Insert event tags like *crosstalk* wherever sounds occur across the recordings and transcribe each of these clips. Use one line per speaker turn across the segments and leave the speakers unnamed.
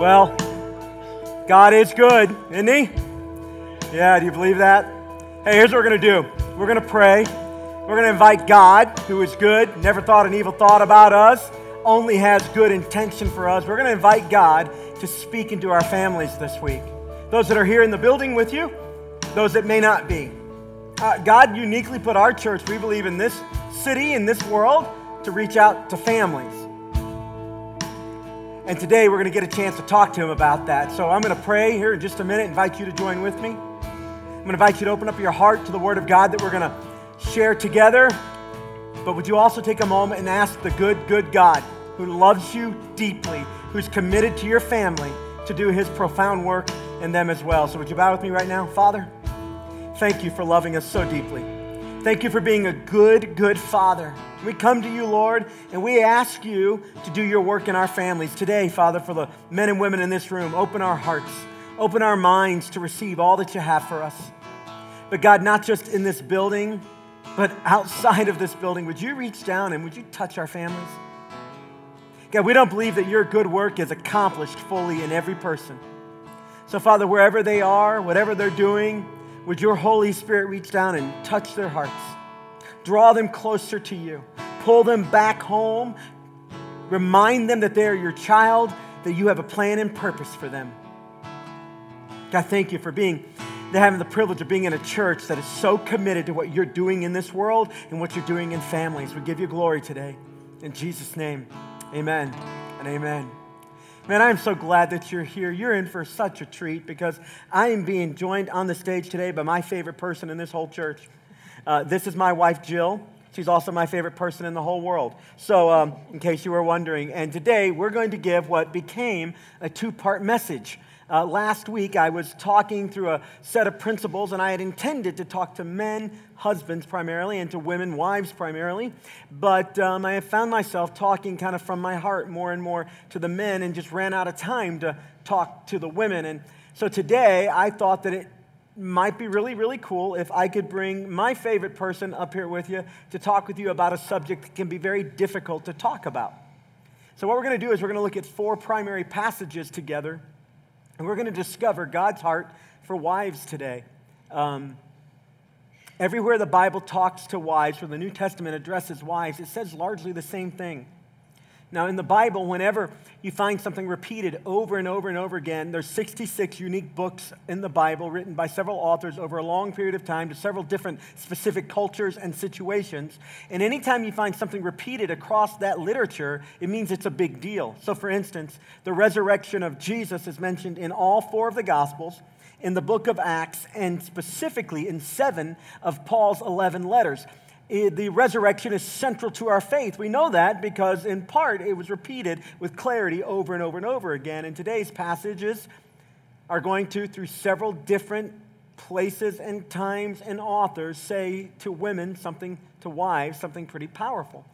Well, God is good, isn't He? Yeah, do you believe that? Hey, here's what we're going to do we're going to pray. We're going to invite God, who is good, never thought an evil thought about us, only has good intention for us. We're going to invite God to speak into our families this week. Those that are here in the building with you, those that may not be. Uh, God uniquely put our church, we believe, in this city, in this world, to reach out to families. And today we're going to get a chance to talk to him about that. So I'm going to pray here in just a minute, invite you to join with me. I'm going to invite you to open up your heart to the Word of God that we're going to share together. But would you also take a moment and ask the good, good God who loves you deeply, who's committed to your family, to do his profound work in them as well? So would you bow with me right now? Father, thank you for loving us so deeply. Thank you for being a good, good Father. We come to you, Lord, and we ask you to do your work in our families. Today, Father, for the men and women in this room, open our hearts, open our minds to receive all that you have for us. But God, not just in this building, but outside of this building, would you reach down and would you touch our families? God, we don't believe that your good work is accomplished fully in every person. So, Father, wherever they are, whatever they're doing, would your Holy Spirit reach down and touch their hearts? Draw them closer to you. Pull them back home. Remind them that they are your child, that you have a plan and purpose for them. God, thank you for being having the privilege of being in a church that is so committed to what you're doing in this world and what you're doing in families. We give you glory today. In Jesus' name, amen and amen. Man, I'm so glad that you're here. You're in for such a treat because I am being joined on the stage today by my favorite person in this whole church. Uh, this is my wife, Jill. She's also my favorite person in the whole world. So, um, in case you were wondering, and today we're going to give what became a two part message. Uh, last week, I was talking through a set of principles, and I had intended to talk to men, husbands primarily, and to women, wives primarily. But um, I found myself talking kind of from my heart more and more to the men and just ran out of time to talk to the women. And so today, I thought that it might be really, really cool if I could bring my favorite person up here with you to talk with you about a subject that can be very difficult to talk about. So, what we're going to do is we're going to look at four primary passages together and we're going to discover God's heart for wives today. Um, everywhere the Bible talks to wives, where the New Testament addresses wives, it says largely the same thing. Now, in the Bible, whenever you find something repeated over and over and over again, there's 66 unique books in the Bible written by several authors over a long period of time to several different specific cultures and situations. And anytime you find something repeated across that literature, it means it's a big deal. So, for instance, the resurrection of Jesus is mentioned in all four of the Gospels in the book of Acts and specifically in seven of Paul's 11 letters Eh, the resurrection is central to our faith. We know that because, in part, it was repeated with clarity over and over and over again. And today's passages are going to, through several different places and times and authors, say to women something, to wives, something pretty powerful.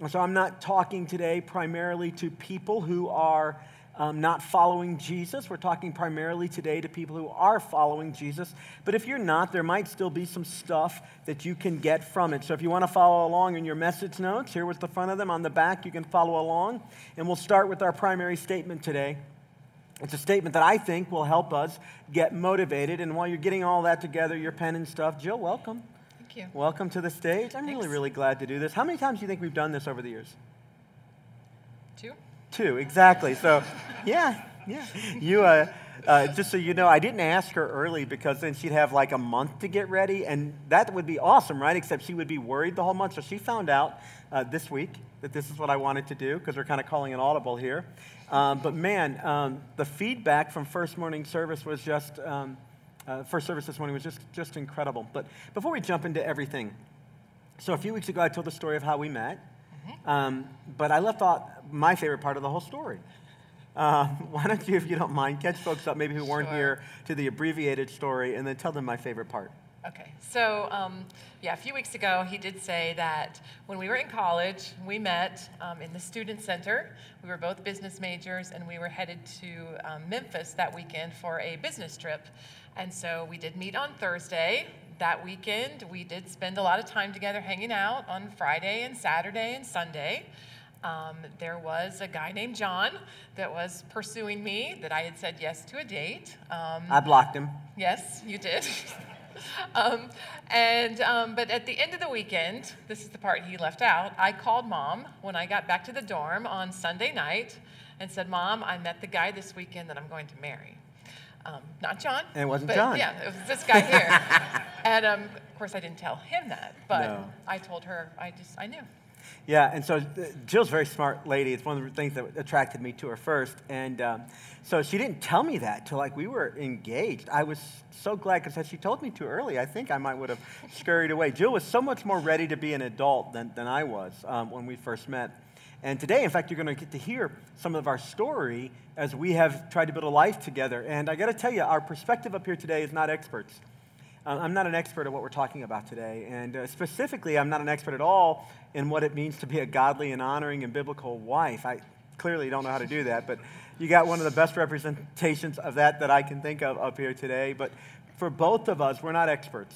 And so I'm not talking today primarily to people who are um, not following Jesus. We're talking primarily today to people who are following Jesus. But if you're not, there might still be some stuff that you can get from it. So if you want to follow along in your message notes, here was the front of them. On the back, you can follow along. And we'll start with our primary statement today. It's a statement that I think will help us get motivated. And while you're getting all that together, your pen and stuff, Jill, welcome.
Thank you.
Welcome to the stage. I'm
Thanks.
really, really glad to do this. How many times do you think we've done this over the years?
Two?
Exactly. So, yeah, yeah. You, uh, uh, just so you know, I didn't ask her early because then she'd have like a month to get ready, and that would be awesome, right? Except she would be worried the whole month. So she found out uh, this week that this is what I wanted to do because we're kind of calling an audible here. Um, but man, um, the feedback from first morning service was just, um, uh, first service this morning was just, just incredible. But before we jump into everything, so a few weeks ago I told the story of how we met. Um, but I left out my favorite part of the whole story. Uh, *laughs* why don't you, if you don't mind, catch folks up, maybe who weren't
Sure.
here, to the abbreviated story, and then tell them my favorite part.
Okay, so um, yeah, a few weeks ago, he did say that when we were in college, we met um, in the student center. We were both business majors, and we were headed to um, Memphis that weekend for a business trip. And so we did meet on Thursday. That weekend, we did spend a lot of time together hanging out on Friday and Saturday and Sunday. um, there was a guy named John that was pursuing me, that I had said yes to a date. Um,
I blocked him.
Yes, you did. *laughs* um, and um, but at the end of the weekend, this is the part he left out. I called mom when I got back to the dorm on Sunday night and said, "Mom, I met the guy this weekend that I'm going to marry." Um, not John.
And it wasn't
but,
John.
Yeah, it was this guy here. *laughs* and um, of course, I didn't tell him that, but
No.
I told her. I just I knew.
Yeah, and so uh, Jill's a very smart lady. It's one of the things that attracted me to her first. And um, so she didn't tell me that till like we were engaged. I was so glad because had she told me too early. I think I might would have scurried away. Jill was so much more ready to be an adult than, than I was um, when we first met. And today, in fact, you're going to get to hear some of our story as we have tried to build a life together. And I got to tell you, our perspective up here today is not experts. Uh, I'm not an expert at what we're talking about today. And uh, specifically, I'm not an expert at all in what it means to be a godly and honoring and biblical wife. I clearly don't know how to do that, but you got one of the best representations of that that I can think of up here today. But for both of us, we're not experts.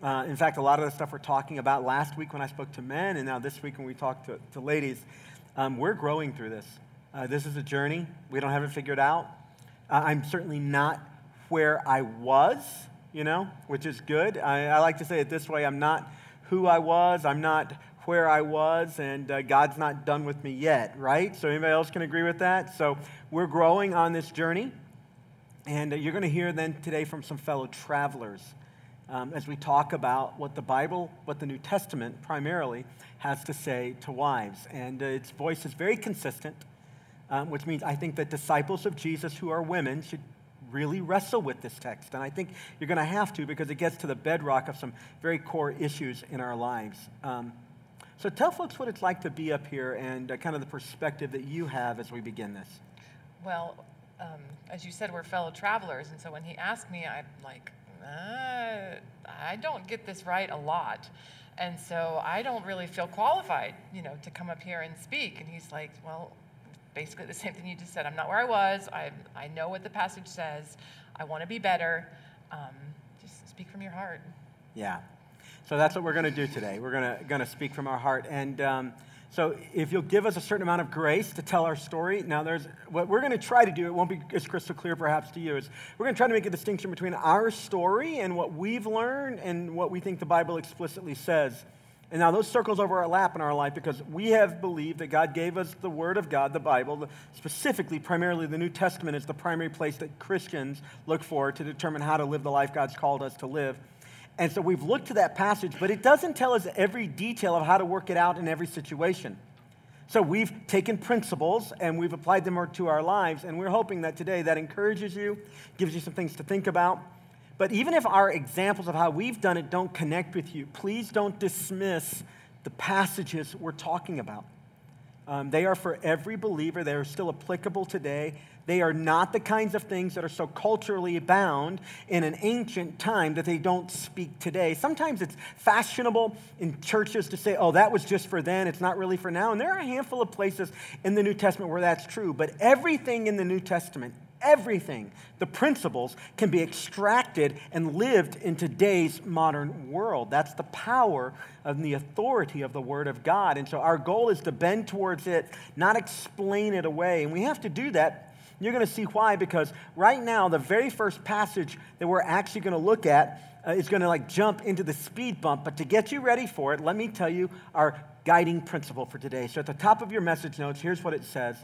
Uh, in fact, a lot of the stuff we're talking about last week when I spoke to men, and now this week when we talked to, to ladies, um, we're growing through this. Uh, this is a journey. We don't have it figured out. Uh, I'm certainly not where I was, you know, which is good. I, I like to say it this way I'm not who I was, I'm not where I was, and uh, God's not done with me yet, right? So, anybody else can agree with that? So, we're growing on this journey, and uh, you're going to hear then today from some fellow travelers um, as we talk about what the Bible, what the New Testament primarily has to say to wives. And uh, its voice is very consistent, um, which means I think that disciples of Jesus who are women should really wrestle with this text. And I think you're going to have to because it gets to the bedrock of some very core issues in our lives. Um, so tell folks what it's like to be up here and uh, kind of the perspective that you have as we begin this.
Well, um, as you said, we're fellow travelers, and so when he asked me, I'm like, uh, I don't get this right a lot, and so I don't really feel qualified, you know, to come up here and speak. And he's like, well, basically the same thing you just said. I'm not where I was. I I know what the passage says. I want to be better. Um, just speak from your heart.
Yeah. So that's what we're going to do today. We're going to, speak from our heart. And um, so if you'll give us a certain amount of grace to tell our story, now there's what we're going to try to do, it won't be as crystal clear perhaps to you, is we're going to try to make a distinction between our story and what we've learned and what we think the Bible explicitly says. And now those circles overlap in our life because we have believed that God gave us the Word of God, the Bible, specifically, primarily the New Testament is the primary place that Christians look for to determine how to live the life God's called us to live. And so we've looked to that passage, but it doesn't tell us every detail of how to work it out in every situation. So we've taken principles and we've applied them to our lives, and we're hoping that today that encourages you, gives you some things to think about. But even if our examples of how we've done it don't connect with you, please don't dismiss the passages we're talking about. Um, they are for every believer. They are still applicable today. They are not the kinds of things that are so culturally bound in an ancient time that they don't speak today. Sometimes it's fashionable in churches to say, oh, that was just for then, it's not really for now. And there are a handful of places in the New Testament where that's true. But everything in the New Testament, everything, the principles can be extracted and lived in today's modern world. That's the power and the authority of the Word of God. And so our goal is to bend towards it, not explain it away. And we have to do that. You're going to see why, because right now, the very first passage that we're actually going to look at uh, is going to like jump into the speed bump. But to get you ready for it, let me tell you our guiding principle for today. So at the top of your message notes, here's what it says.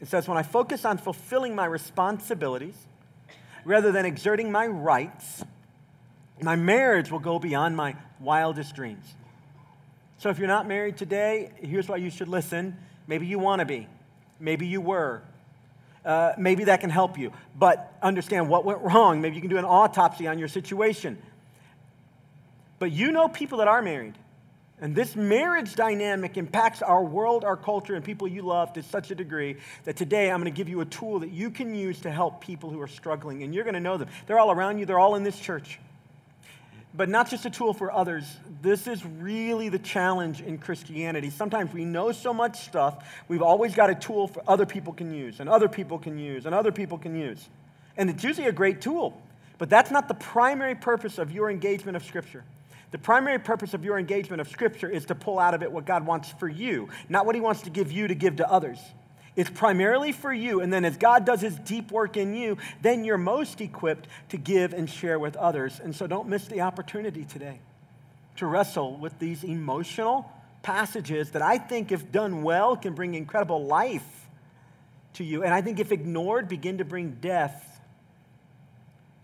It says, When I focus on fulfilling my responsibilities rather than exerting my rights, my marriage will go beyond my wildest dreams. So if you're not married today, here's why you should listen. Maybe you want to be, maybe you were. Uh, maybe that can help you. But understand what went wrong. Maybe you can do an autopsy on your situation. But you know people that are married. And this marriage dynamic impacts our world, our culture, and people you love to such a degree that today I'm going to give you a tool that you can use to help people who are struggling. And you're going to know them. They're all around you, they're all in this church. But not just a tool for others. This is really the challenge in Christianity. Sometimes we know so much stuff, we've always got a tool for other people can use, and other people can use, and other people can use. And it's usually a great tool. But that's not the primary purpose of your engagement of Scripture. The primary purpose of your engagement of Scripture is to pull out of it what God wants for you, not what He wants to give you to give to others. It's primarily for you, and then as God does His deep work in you, then you're most equipped to give and share with others. And so don't miss the opportunity today to wrestle with these emotional passages that I think, if done well, can bring incredible life to you. And I think, if ignored, begin to bring death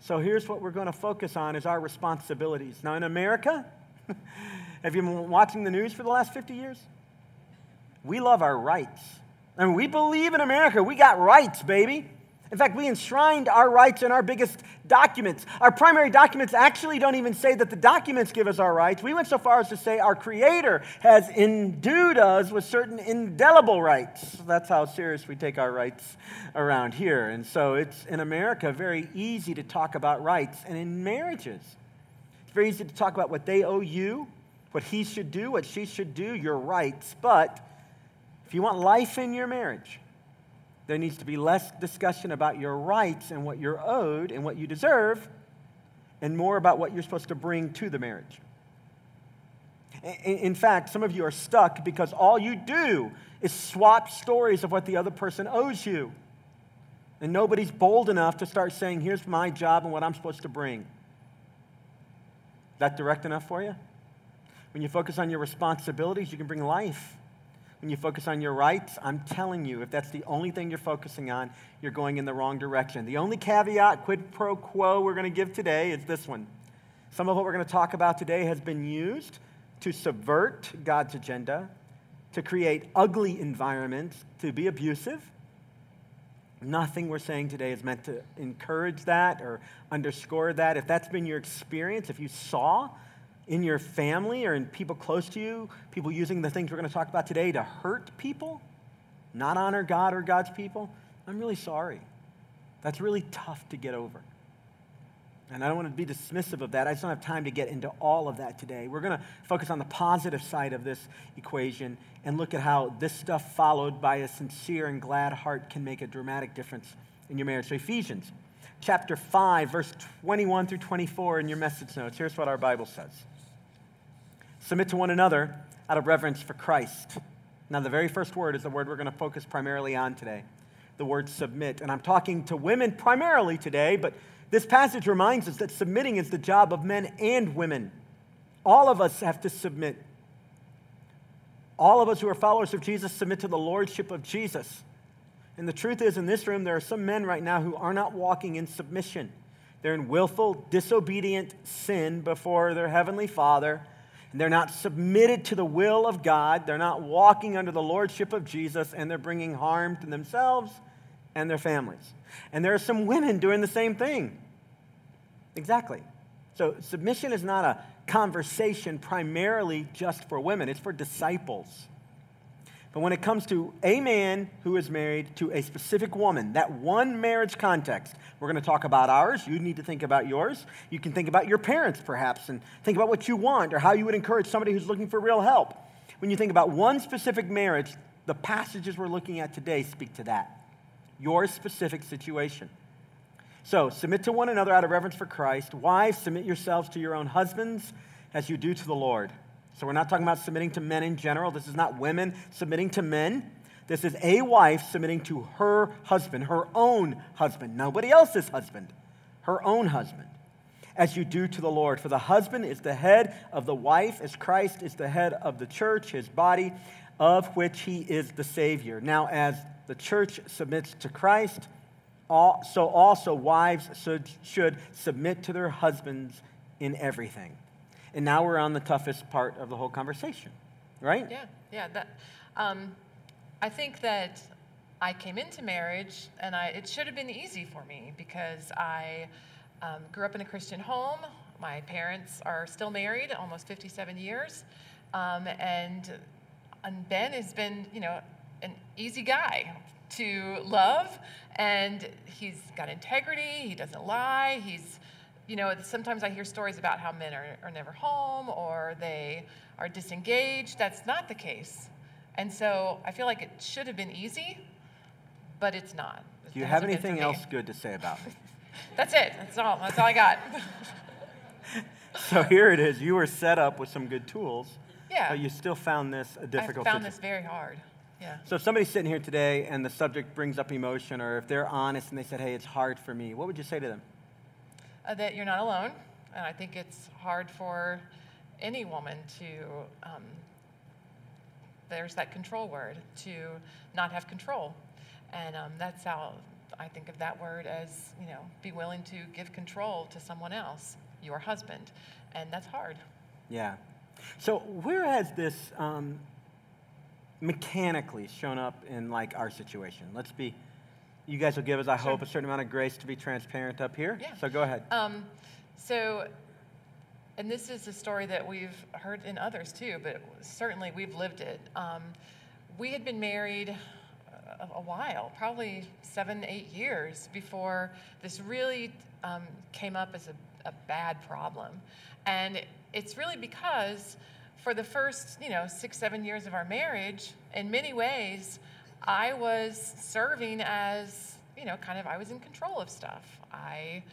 so here's what we're going to focus on is our responsibilities. Now in America, *laughs* have you been watching the news for the last 50 years? We love our rights. I mean, we believe in America. We got rights, baby. In fact, we enshrined our rights in our biggest documents. Our primary documents actually don't even say that the documents give us our rights. We went so far as to say our Creator has endued us with certain indelible rights. That's how serious we take our rights around here. And so it's in America very easy to talk about rights. And in marriages, it's very easy to talk about what they owe you, what he should do, what she should do, your rights. But if you want life in your marriage, there needs to be less discussion about your rights and what you're owed and what you deserve, and more about what you're supposed to bring to the marriage. In fact, some of you are stuck because all you do is swap stories of what the other person owes you. And nobody's bold enough to start saying, here's my job and what I'm supposed to bring. That direct enough for you? When you focus on your responsibilities, you can bring life when you focus on your rights, I'm telling you, if that's the only thing you're focusing on, you're going in the wrong direction. The only caveat, quid pro quo, we're going to give today is this one. Some of what we're going to talk about today has been used to subvert God's agenda, to create ugly environments, to be abusive. Nothing we're saying today is meant to encourage that or underscore that. If that's been your experience, if you saw in your family or in people close to you, people using the things we're going to talk about today to hurt people, not honor God or God's people, I'm really sorry. That's really tough to get over. And I don't want to be dismissive of that. I just don't have time to get into all of that today. We're going to focus on the positive side of this equation and look at how this stuff, followed by a sincere and glad heart, can make a dramatic difference in your marriage. So, Ephesians chapter 5, verse 21 through 24 in your message notes. Here's what our Bible says. Submit to one another out of reverence for Christ. Now, the very first word is the word we're going to focus primarily on today the word submit. And I'm talking to women primarily today, but this passage reminds us that submitting is the job of men and women. All of us have to submit. All of us who are followers of Jesus submit to the lordship of Jesus. And the truth is, in this room, there are some men right now who are not walking in submission. They're in willful, disobedient sin before their heavenly Father and they're not submitted to the will of God. They're not walking under the lordship of Jesus, and they're bringing harm to themselves and their families. And there are some women doing the same thing. Exactly. So, submission is not a conversation primarily just for women, it's for disciples. But when it comes to a man who is married to a specific woman, that one marriage context, we're going to talk about ours. You need to think about yours. You can think about your parents, perhaps, and think about what you want or how you would encourage somebody who's looking for real help. When you think about one specific marriage, the passages we're looking at today speak to that, your specific situation. So, submit to one another out of reverence for Christ. Wives, submit yourselves to your own husbands as you do to the Lord. So we're not talking about submitting to men in general. This is not women submitting to men. This is a wife submitting to her husband, her own husband, nobody else's husband, her own husband, as you do to the Lord. For the husband is the head of the wife, as Christ is the head of the church, his body, of which he is the Savior. Now, as the church submits to Christ, so also wives should, submit to their husbands in everything. And now we're on the toughest part of the whole conversation, right?
Yeah, yeah. That, um, I think that I came into marriage, and I, it should have been easy for me because I um, grew up in a Christian home. My parents are still married, almost 57 years, um, and, and Ben has been, you know, an easy guy to love, and he's got integrity. He doesn't lie. He's you know, sometimes I hear stories about how men are, are never home or they are disengaged. That's not the case. And so I feel like it should have been easy, but it's not.
Do you have anything else good to say about me? *laughs* *laughs*
That's it. That's all. That's all I got. *laughs*
so here it is. You were set up with some good tools,
Yeah.
but you still found this a difficult I
found
situ-
this very hard. Yeah.
So if somebody's sitting here today and the subject brings up emotion, or if they're honest and they said, hey, it's hard for me, what would you say to them?
Uh, that you're not alone. And I think it's hard for any woman to, um, there's that control word, to not have control. And um, that's how I think of that word as, you know, be willing to give control to someone else, your husband. And that's hard.
Yeah. So where has this um, mechanically shown up in like our situation? Let's be. You guys will give us, I
Sure.
hope, a certain amount of grace to be transparent up here.
Yeah.
So go ahead.
Um, so, and this is a story that we've heard in others too, but certainly we've lived it. Um, we had been married a, a while, probably seven, eight years before this really um, came up as a, a bad problem. And it's really because for the first, you know, six, seven years of our marriage, in many ways, I was serving as, you know, kind of, I was in control of stuff. I,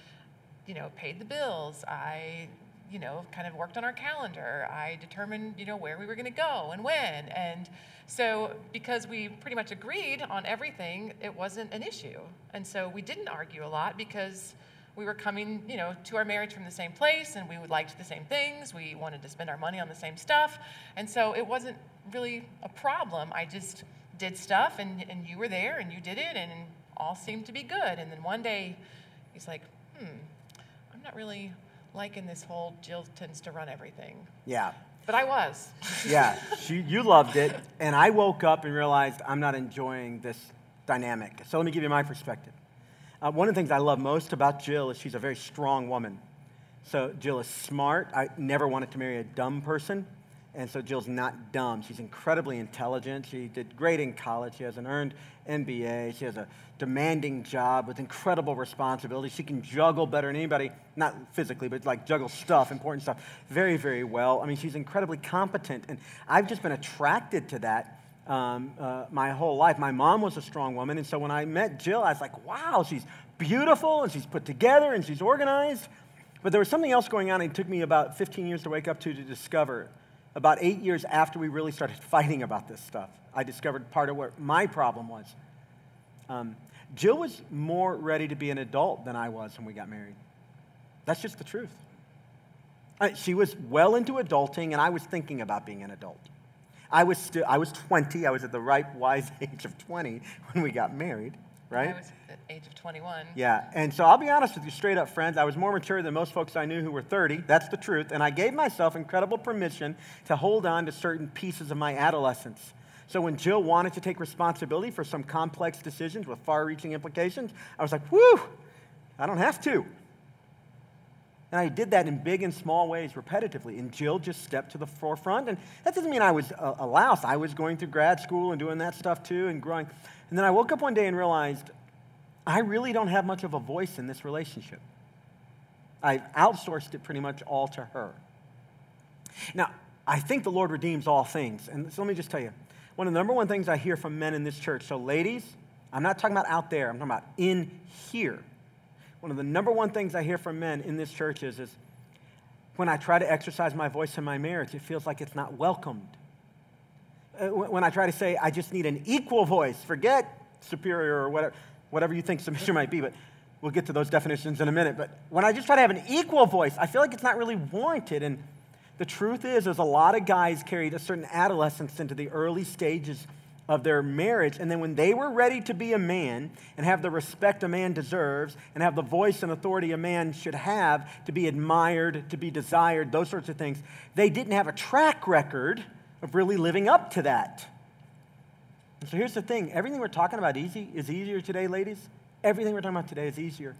you know, paid the bills. I, you know, kind of worked on our calendar. I determined, you know, where we were going to go and when. And so, because we pretty much agreed on everything, it wasn't an issue. And so we didn't argue a lot because we were coming, you know, to our marriage from the same place and we liked the same things. We wanted to spend our money on the same stuff. And so it wasn't really a problem. I just did stuff and, and you were there and you did it and all seemed to be good. And then one day he's like, hmm, I'm not really liking this whole Jill tends to run everything.
Yeah.
But I was. *laughs*
Yeah. She, you loved it. And I woke up and realized I'm not enjoying this dynamic. So let me give you my perspective. Uh, one of the things I love most about Jill is she's a very strong woman. So Jill is smart. I never wanted to marry a dumb person. And so Jill's not dumb. She's incredibly intelligent. She did great in college. She has an earned MBA. She has a demanding job with incredible responsibility. She can juggle better than anybody, not physically, but like juggle stuff, important stuff, very, very well. I mean, she's incredibly competent. And I've just been attracted to that um, uh, my whole life. My mom was a strong woman. And so when I met Jill, I was like, wow, she's beautiful and she's put together and she's organized. But there was something else going on. It took me about 15 years to wake up to to discover. About eight years after we really started *laughs* fighting about this stuff, I discovered part of what my problem was. Um, Jill was more ready to be an adult than I was when we got married. That's just the truth. She was well into adulting, and I was thinking about being an adult. I was, still, I was 20. I was at the ripe, wise *laughs* age of 20 when we got married, right?
I was at the age of 21.
Yeah, and so I'll be honest with you, straight up, friends. I was more mature than most folks I knew who were 30. That's the truth. And I gave myself incredible permission to hold on to certain pieces of my adolescence. So when Jill wanted to take responsibility for some complex decisions with far reaching implications, I was like, whew, I don't have to. And I did that in big and small ways repetitively. And Jill just stepped to the forefront. And that doesn't mean I was a, a louse. I was going through grad school and doing that stuff too and growing. And then I woke up one day and realized I really don't have much of a voice in this relationship. I've outsourced it pretty much all to her. Now, I think the Lord redeems all things. And so let me just tell you one of the number one things I hear from men in this church. So, ladies, I'm not talking about out there, I'm talking about in here. One of the number one things I hear from men in this church is, is when I try to exercise my voice in my marriage, it feels like it's not welcomed. Uh, When I try to say, I just need an equal voice, forget superior or whatever, whatever you think submission might be, but we'll get to those definitions in a minute. But when I just try to have an equal voice, I feel like it's not really warranted. And the truth is, is a lot of guys carried a certain adolescence into the early stages of their marriage. And then when they were ready to be a man and have the respect a man deserves and have the voice and authority a man should have to be admired, to be desired, those sorts of things, they didn't have a track record of really living up to that. And so here's the thing everything we're talking about easy is easier today, ladies. Everything we're talking about today is easier.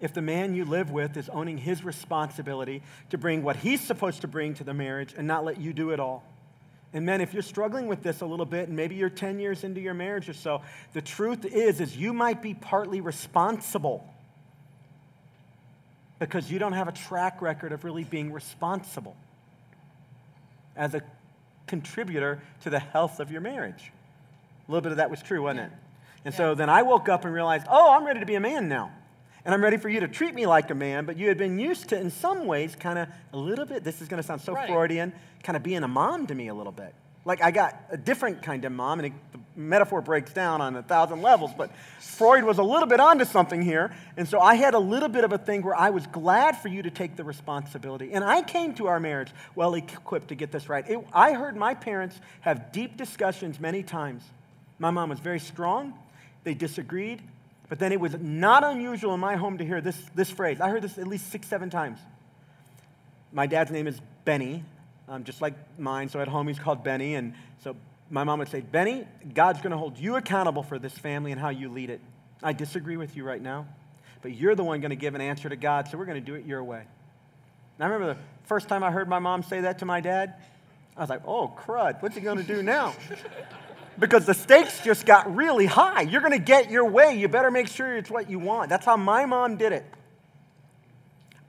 If the man you live with is owning his responsibility to bring what he's supposed to bring to the marriage and not let you do it all. And men, if you're struggling with this a little bit, and maybe you're 10 years into your marriage or so, the truth is, is you might be partly responsible because you don't have a track record of really being responsible as a contributor to the health of your marriage. A little bit of that was true, wasn't it? And so then I woke up and realized, oh, I'm ready to be a man now. And I'm ready for you to treat me like a man, but you had been used to, in some ways, kind of a little bit, this is going to sound so
Right.
Freudian, kind of being a mom to me a little bit. Like I got a different kind of mom, and it, the metaphor breaks down on a thousand levels, but Freud was a little bit onto something here. And so I had a little bit of a thing where I was glad for you to take the responsibility. And I came to our marriage well equipped to get this right. It, I heard my parents have deep discussions many times. My mom was very strong, they disagreed, but then it was not unusual in my home to hear this, this phrase. I heard this at least six, seven times. My dad's name is Benny, um, just like mine. So at home he's called Benny. And so my mom would say, Benny, God's going to hold you accountable for this family and how you lead it. I disagree with you right now, but you're the one going to give an answer to God, so we're going to do it your way. And I remember the first time I heard my mom say that to my dad, I was like, oh, crud, what's he going to do now? *laughs* because the stakes just got really high. You're going to get your way. You better make sure it's what you want. That's how my mom did it.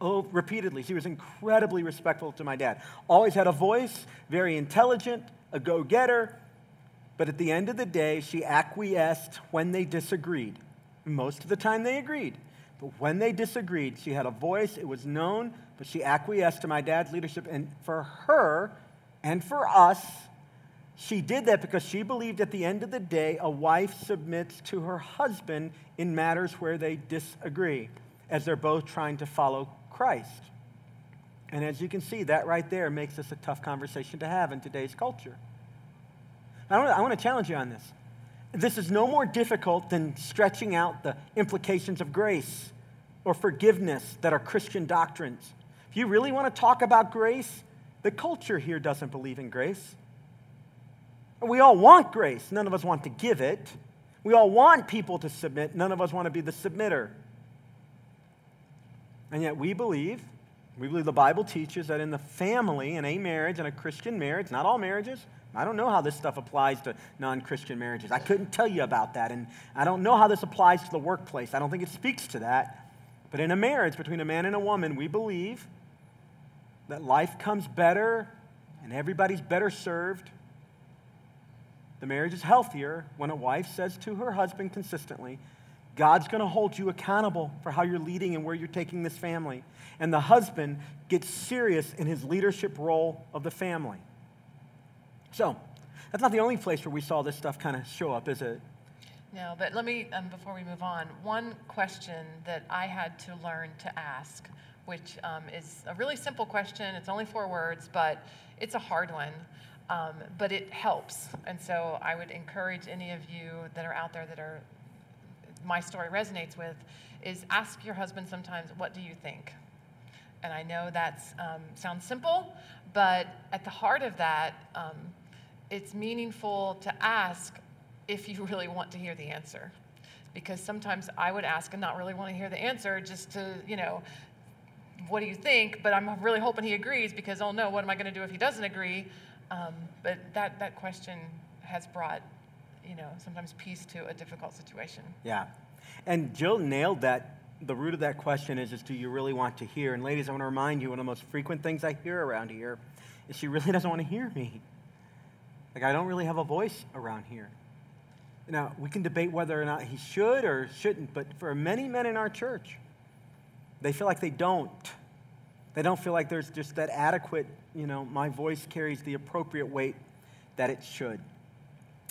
Oh, repeatedly. She was incredibly respectful to my dad. Always had a voice, very intelligent, a go getter. But at the end of the day, she acquiesced when they disagreed. Most of the time, they agreed. But when they disagreed, she had a voice, it was known, but she acquiesced to my dad's leadership. And for her and for us, she did that because she believed at the end of the day, a wife submits to her husband in matters where they disagree, as they're both trying to follow Christ. And as you can see, that right there makes this a tough conversation to have in today's culture. I I want to challenge you on this. This is no more difficult than stretching out the implications of grace or forgiveness that are Christian doctrines. If you really want to talk about grace, the culture here doesn't believe in grace. We all want grace, none of us want to give it. We all want people to submit, none of us want to be the submitter. And yet we believe, we believe the Bible teaches that in the family, in a marriage, in a Christian marriage, not all marriages, I don't know how this stuff applies to non Christian marriages. I couldn't tell you about that. And I don't know how this applies to the workplace. I don't think it speaks to that. But in a marriage between a man and a woman, we believe that life comes better and everybody's better served. The marriage is healthier when a wife says to her husband consistently, God's going to hold you accountable for how you're leading and where you're taking this family. And the husband gets serious in his leadership role of the family. So, that's not the only place where we saw this stuff kind of show up, is it?
No, but let me, um, before we move on, one question that I had to learn to ask, which um, is a really simple question. It's only four words, but it's a hard one. Um, but it helps. And so I would encourage any of you that are out there that are, my story resonates with, is ask your husband sometimes, what do you think? And I know that um, sounds simple, but at the heart of that, um, it's meaningful to ask if you *laughs* really want to hear the answer. Because sometimes I would ask and not really want to hear the answer just to, you know, what do you think? But I'm really hoping he agrees because, oh no, what am I going to do if he doesn't agree? Um, but that, that question has brought, you know, sometimes peace to a difficult situation.
Yeah. And Jill nailed that. The root of that question is, is do you really want to hear? And ladies, I want to remind you, one of the most frequent things I hear around here is she really *laughs* doesn't want to hear me. Like, I don't really have a voice around here. Now, we can debate whether or not he should or shouldn't, but for many men in our church, they feel like they don't. They don't feel like there's just that adequate, you know, my voice carries the appropriate weight that it should.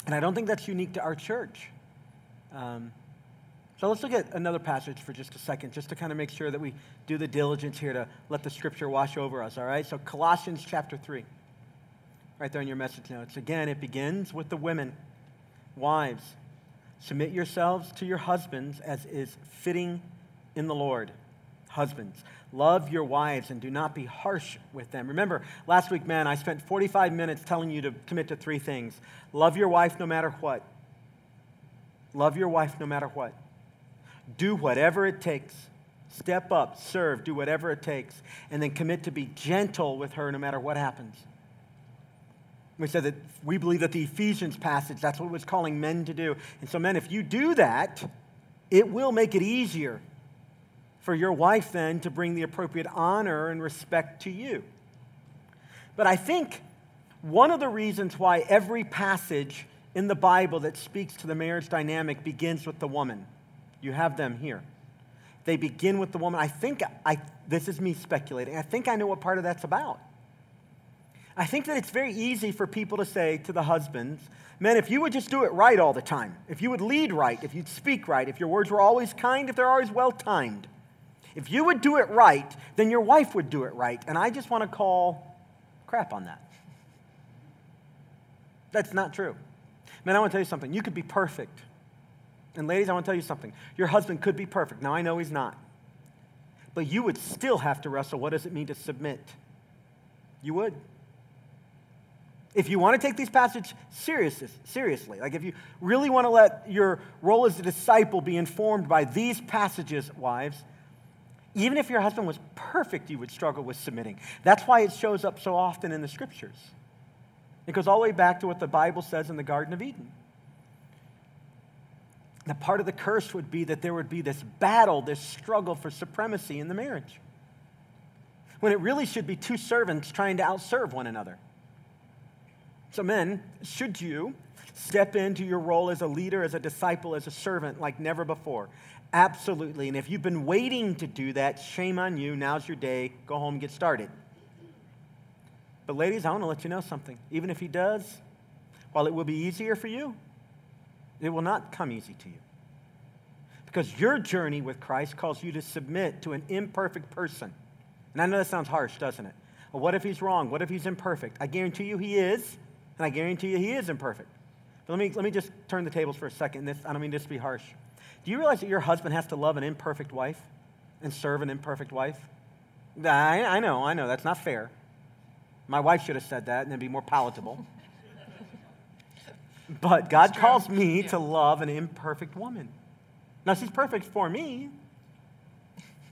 And I don't think that's unique to our church. Um, so let's look at another passage for just a second, just to kind of make sure that we do the diligence here to let the scripture wash over us, all right? So Colossians chapter 3, right there in your message notes. Again, it begins with the women. Wives, submit yourselves to your husbands as is fitting in the Lord. Husbands, love your wives and do not be harsh with them. Remember, last week, man, I spent 45 minutes telling you to commit to three things love your wife no matter what. Love your wife no matter what. Do whatever it takes. Step up, serve, do whatever it takes, and then commit to be gentle with her no matter what happens. We said that we believe that the Ephesians passage, that's what it was calling men to do. And so, men, if you do that, it will make it easier for your wife then to bring the appropriate honor and respect to you. But I think one of the reasons why every passage in the Bible that speaks to the marriage dynamic begins with the woman, you have them here. they begin with the woman. I think I, this is me speculating. I think I know what part of that's about. I think that it's very easy for people to say to the husbands, Men, if you would just do it right all the time, if you would lead right, if you'd speak right, if your words were always kind, if they're always well timed, if you would do it right, then your wife would do it right. And I just want to call crap on that. That's not true. Man, I want to tell you something. You could be perfect. And ladies, I want to tell you something. Your husband could be perfect. Now, I know he's not. But you would still have to wrestle what does it mean to submit? You would. If you want to take these passages seriously, seriously, like if you really want to let your role as a disciple be informed by these passages, wives, even if your husband was perfect, you would struggle with submitting. That's why it shows up so often in the scriptures. It goes all the way back to what the Bible says in the Garden of Eden. The part of the curse would be that there would be this battle, this struggle for supremacy in the marriage. When it really should be two servants trying to outserve one another. So, men, should you step into your role as a leader, as a disciple, as a servant like never before? Absolutely. And if you've been waiting to do that, shame on you. Now's your day. Go home and get started. But, ladies, I want to let you know something. Even if he does, while it will be easier for you, it will not come easy to you. Because your journey with Christ calls you to submit to an imperfect person. And I know that sounds harsh, doesn't it? What if he's wrong? What if he's imperfect? I guarantee you he is. And I guarantee you he is imperfect. But let me, let me just turn the tables for a second. This, I don't mean this to be harsh. Do you realize that your husband has to love an imperfect wife and serve an imperfect wife? I, I know, I know, that's not fair. My wife should have said that and it'd be more palatable. *laughs* but God calls me yeah. to love an imperfect woman. Now, she's perfect for me,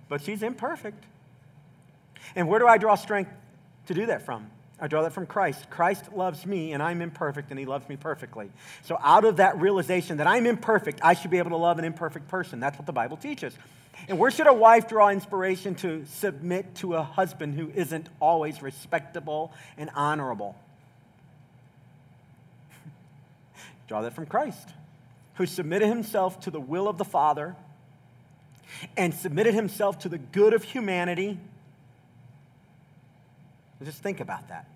but she's imperfect. And where do I draw strength to do that from? I draw that from Christ. Christ loves me, and I'm imperfect, and he loves me perfectly. So, out of that realization that I'm imperfect, I should be able to love an imperfect person. That's what the Bible teaches. And where should a wife draw inspiration to submit to a husband who isn't always respectable and honorable? *laughs* draw that from Christ, who submitted himself to the will of the Father and submitted himself to the good of humanity. Just think about that.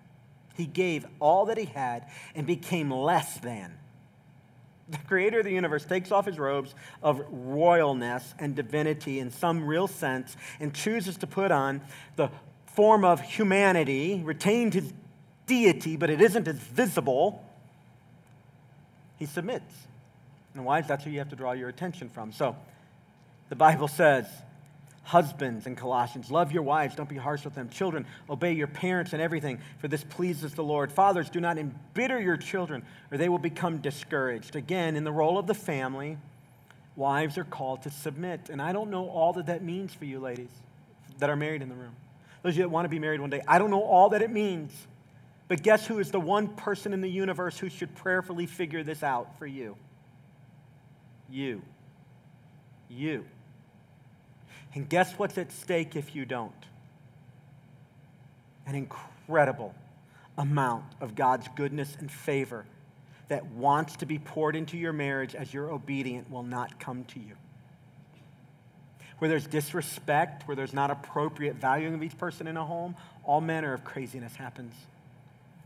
He gave all that he had and became less than. The creator of the universe takes off his robes of royalness and divinity in some real sense and chooses to put on the form of humanity, retained his deity, but it isn't as visible. He submits. And wives, that's who you have to draw your attention from. So the Bible says, Husbands in Colossians, love your wives, don't be harsh with them. Children, obey your parents in everything, for this pleases the Lord. Fathers, do not embitter your children, or they will become discouraged. Again, in the role of the family, wives are called to submit. And I don't know all that that means for you, ladies, that are married in the room. Those of you that want to be married one day, I don't know all that it means. But guess who is the one person in the universe who should prayerfully figure this out for you? You. You. And guess what's at stake if you don't? An incredible amount of God's goodness and favor that wants to be poured into your marriage as you're obedient will not come to you. Where there's disrespect, where there's not appropriate valuing of each person in a home, all manner of craziness happens.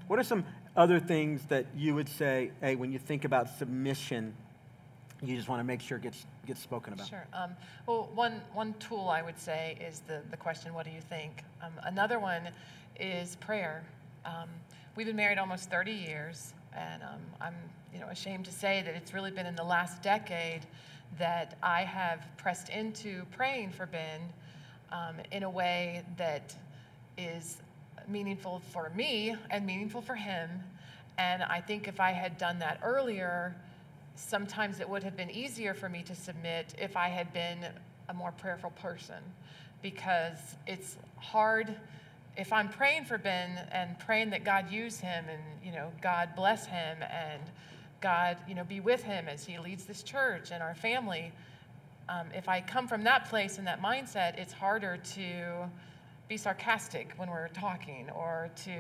What are some other things that you would say, hey, when you think about submission you just want to make sure it gets, gets spoken about.
Sure. Um, well, one, one tool I would say is the, the question, what do you think? Um, another one is prayer. Um, we've been married almost 30 years, and um, I'm you know, ashamed to say that it's really been in the last decade that I have pressed into praying for Ben um, in a way that is meaningful for me and meaningful for him. And I think if I had done that earlier, sometimes it would have been easier for me to submit if I had been a more prayerful person. Because it's hard if I'm praying for Ben and praying that God use him and you know God bless him and God you know be with him as he leads this church and our family um, if I come from that place and that mindset it's harder to be sarcastic when we're talking or to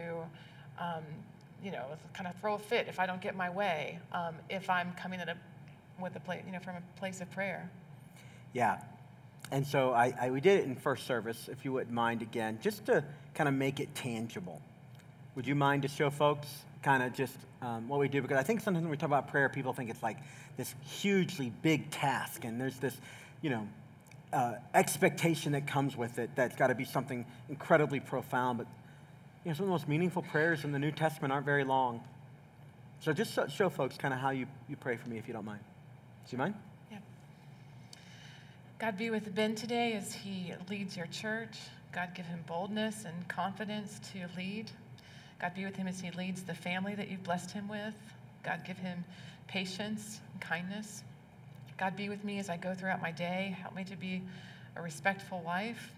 um, you know, kind of throw a fit if I don't get my way, um, if I'm coming at a, with a place, you know, from a place of prayer.
Yeah. And so I, I, we did it in first service, if you wouldn't mind again, just to kind of make it tangible. Would you mind to show folks kind of just um, what we do? Because I think sometimes when we talk about prayer, people think it's like this hugely big task, and there's this, you know, uh, expectation that comes with it that's got to be something incredibly profound. But you know, some of the most meaningful prayers in the New Testament aren't very long. So just show folks kind of how you, you pray for me, if you don't mind. Do you mind?
Yeah. God be with Ben today as he leads your church. God give him boldness and confidence to lead. God be with him as he leads the family that you've blessed him with. God give him patience and kindness. God be with me as I go throughout my day. Help me to be a respectful wife.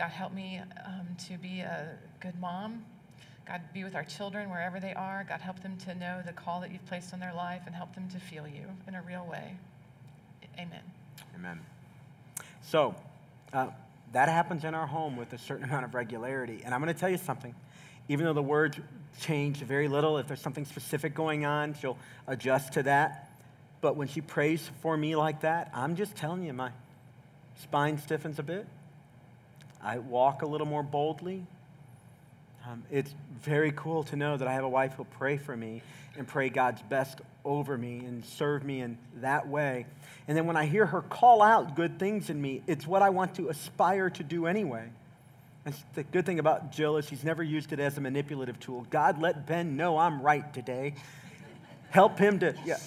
God help me um, to be a good mom. God be with our children wherever they are. God help them to know the call that you've placed on their life and help them to feel you in a real way. Amen.
Amen. So, uh, that happens in our home with a certain amount of regularity. And I'm going to tell you something. Even though the words change very little, if there's something specific going on, she'll adjust to that. But when she prays for me like that, I'm just telling you, my spine stiffens a bit. I walk a little more boldly. Um, it's very cool to know that I have a wife who'll pray for me and pray God's best over me and serve me in that way. And then when I hear her call out good things in me, it's what I want to aspire to do anyway. And the good thing about Jill is she's never used it as a manipulative tool. God, let Ben know I'm right today. Help him to, yeah,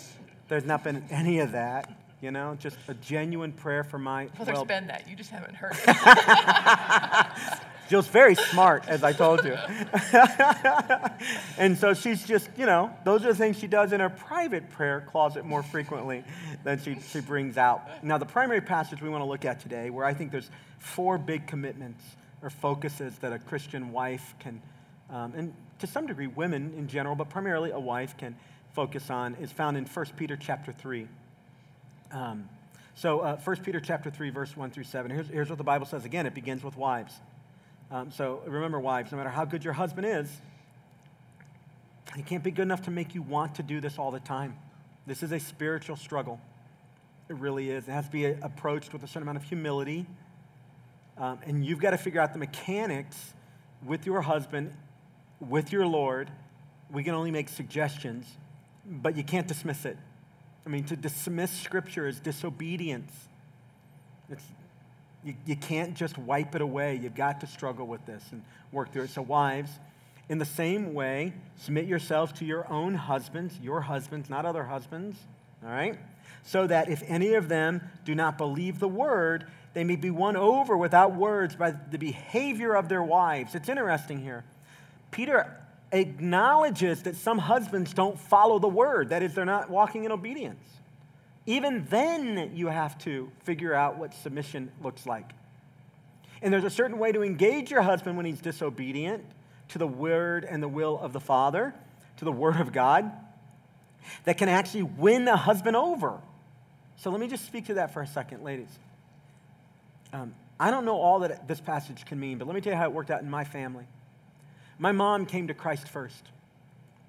there's not been any of that. You know, just a genuine prayer for my.
Well, there's well, been that. You just haven't heard *laughs*
it. Jill's very smart, as I told you. *laughs* and so she's just, you know, those are the things she does in her private prayer closet more frequently than she, she brings out. Now, the primary passage we want to look at today, where I think there's four big commitments or focuses that a Christian wife can, um, and to some degree women in general, but primarily a wife can focus on, is found in 1 Peter chapter 3. Um, so, uh, 1 Peter chapter 3, verse 1 through 7. Here's, here's what the Bible says. Again, it begins with wives. Um, so remember, wives, no matter how good your husband is, he can't be good enough to make you want to do this all the time. This is a spiritual struggle. It really is. It has to be approached with a certain amount of humility. Um, and you've got to figure out the mechanics with your husband, with your Lord. We can only make suggestions, but you can't dismiss it. I mean, to dismiss Scripture is disobedience. It's, you, you can't just wipe it away. You've got to struggle with this and work through it. So, wives, in the same way, submit yourselves to your own husbands, your husbands, not other husbands, all right? So that if any of them do not believe the word, they may be won over without words by the behavior of their wives. It's interesting here. Peter acknowledges that some husbands don't follow the word, that is, they're not walking in obedience. Even then, you have to figure out what submission looks like. And there's a certain way to engage your husband when he's disobedient to the word and the will of the Father, to the word of God, that can actually win a husband over. So let me just speak to that for a second, ladies. Um, I don't know all that this passage can mean, but let me tell you how it worked out in my family. My mom came to Christ first.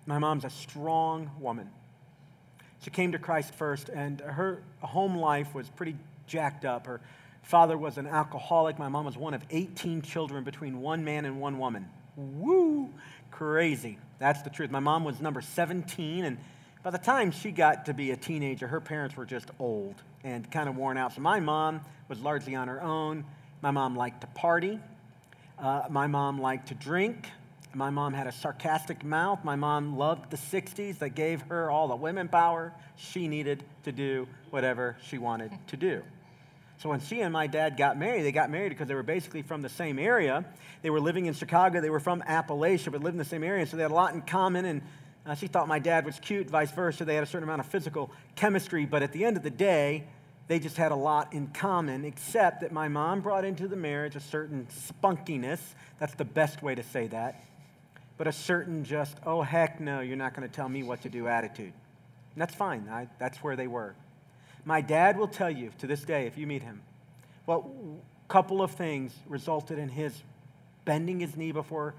My mom's a strong woman. She came to Christ first, and her home life was pretty jacked up. Her father was an alcoholic. My mom was one of 18 children between one man and one woman. Woo! Crazy. That's the truth. My mom was number 17, and by the time she got to be a teenager, her parents were just old and kind of worn out. So my mom was largely on her own. My mom liked to party. Uh, my mom liked to drink. My mom had a sarcastic mouth. My mom loved the 60s that gave her all the women power she needed to do whatever she wanted to do. So when she and my dad got married, they got married because they were basically from the same area. They were living in Chicago. They were from Appalachia, but lived in the same area, so they had a lot in common. And uh, she thought my dad was cute, vice versa. They had a certain amount of physical chemistry, but at the end of the day, they just had a lot in common, except that my mom brought into the marriage a certain spunkiness. That's the best way to say that but a certain just, oh, heck no, you're not going to tell me what to do attitude. And that's fine. I, that's where they were. My dad will tell you to this day, if you meet him, what couple of things resulted in his bending his knee before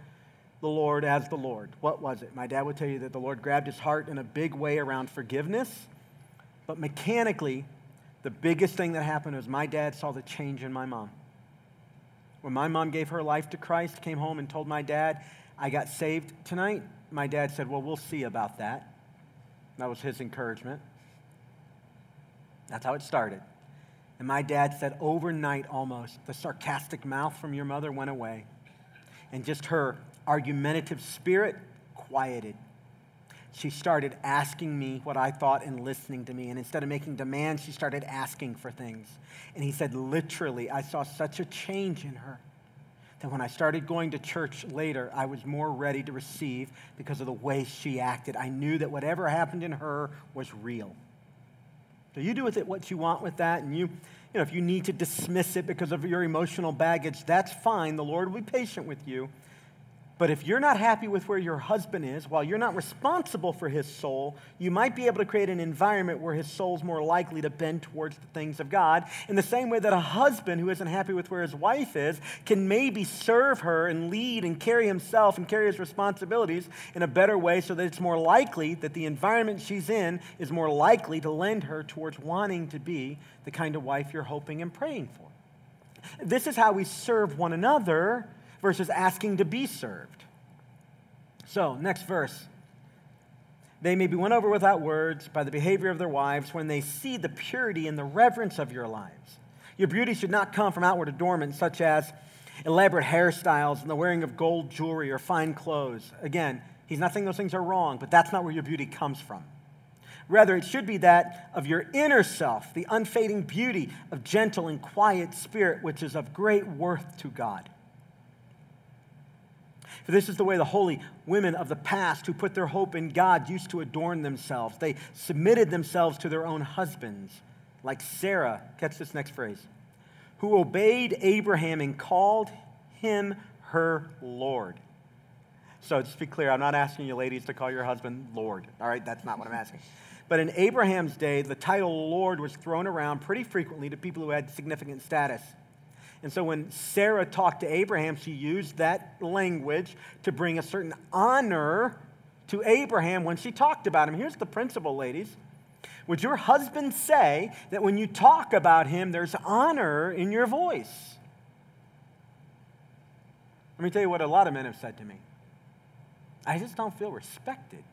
the Lord as the Lord. What was it? My dad would tell you that the Lord grabbed his heart in a big way around forgiveness, but mechanically, the biggest thing that happened was my dad saw the change in my mom. When my mom gave her life to Christ, came home and told my dad, I got saved tonight, my dad said, Well, we'll see about that. That was his encouragement. That's how it started. And my dad said, overnight almost, the sarcastic mouth from your mother went away. And just her argumentative spirit quieted. She started asking me what I thought and listening to me. And instead of making demands, she started asking for things. And he said, literally, I saw such a change in her that when I started going to church later, I was more ready to receive because of the way she acted. I knew that whatever happened in her was real. So you do with it what you want with that, and you, you know, if you need to dismiss it because of your emotional baggage, that's fine. The Lord will be patient with you. But if you're not happy with where your husband is, while you're not responsible for his soul, you might be able to create an environment where his soul's more likely to bend towards the things of God. In the same way that a husband who isn't happy with where his wife is can maybe serve her and lead and carry himself and carry his responsibilities in a better way so that it's more likely that the environment she's in is more likely to lend her towards wanting to be the kind of wife you're hoping and praying for. This is how we serve one another versus asking to be served. So, next verse. They may be won over without words by the behavior of their wives when they see the purity and the reverence of your lives. Your beauty should not come from outward adornment, such as elaborate hairstyles and the wearing of gold jewelry or fine clothes. Again, he's not saying those things are wrong, but that's not where your beauty comes from. Rather, it should be that of your inner self, the unfading beauty of gentle and quiet spirit, which is of great worth to God. For this is the way the holy women of the past who put their hope in God used to adorn themselves. They submitted themselves to their own husbands, like Sarah, catch this next phrase, who obeyed Abraham and called him her Lord. So just be clear, I'm not asking you ladies to call your husband Lord. All right, that's not what I'm asking. But in Abraham's day, the title Lord was thrown around pretty frequently to people who had significant status. And so when Sarah talked to Abraham, she used that language to bring a certain honor to Abraham when she talked about him. Here's the principle, ladies. Would your husband say that when you talk about him, there's honor in your voice? Let me tell you what a lot of men have said to me. I just don't feel respected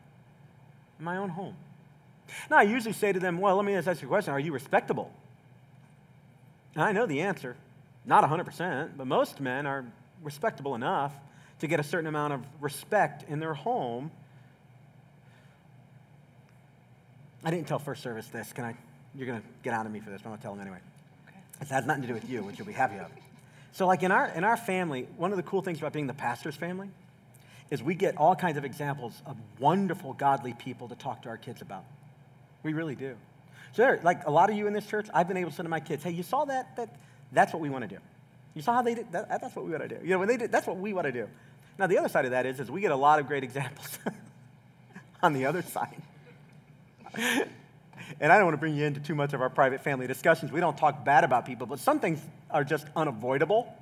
in my own home. Now, I usually say to them, Well, let me just ask you a question Are you respectable? And I know the answer. Not 100%, but most men are respectable enough to get a certain amount of respect in their home. I didn't tell first service this. Can I? You're going to get out of me for this, but I'm going to tell them anyway. Okay. It has nothing to do with you, which you'll be happy of. So, like in our, in our family, one of the cool things about being the pastor's family is we get all kinds of examples of wonderful, godly people to talk to our kids about. We really do. So, there, like a lot of you in this church, I've been able to say to my kids, hey, you saw that, that that's what we want to do. You saw how they did? That, that's what we want to do. You know, when they did, that's what we want to do. Now, the other side of that is, is we get a lot of great examples *laughs* on the other side. and I don't want to bring you into too much of our private family discussions. We don't talk bad about people, but some things are just unavoidable.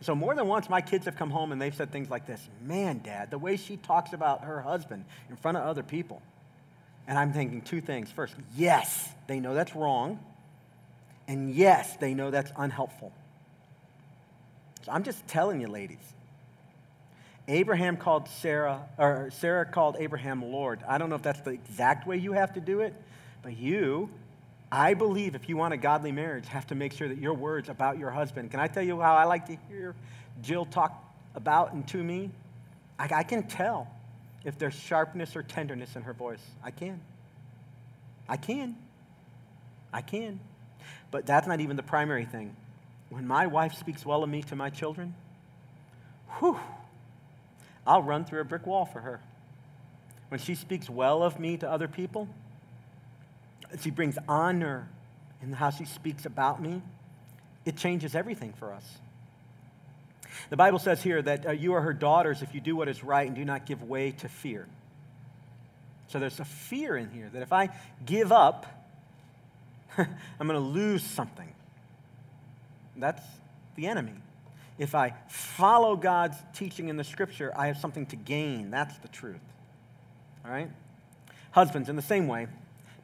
So, more than once, my kids have come home and they've said things like this Man, Dad, the way she talks about her husband in front of other people. And I'm thinking two things. First, yes, they know that's wrong. And yes, they know that's unhelpful. So I'm just telling you, ladies. Abraham called Sarah, or Sarah called Abraham Lord. I don't know if that's the exact way you have to do it, but you, I believe if you want a godly marriage, have to make sure that your words about your husband. Can I tell you how I like to hear Jill talk about and to me? I, I can tell if there's sharpness or tenderness in her voice. I can. I can. I can. But that's not even the primary thing. When my wife speaks well of me to my children, whew, I'll run through a brick wall for her. When she speaks well of me to other people, she brings honor in how she speaks about me. It changes everything for us. The Bible says here that uh, you are her daughters if you do what is right and do not give way to fear. So there's a fear in here that if I give up, *laughs* I'm going to lose something. That's the enemy. If I follow God's teaching in the scripture, I have something to gain. That's the truth. All right? Husbands, in the same way,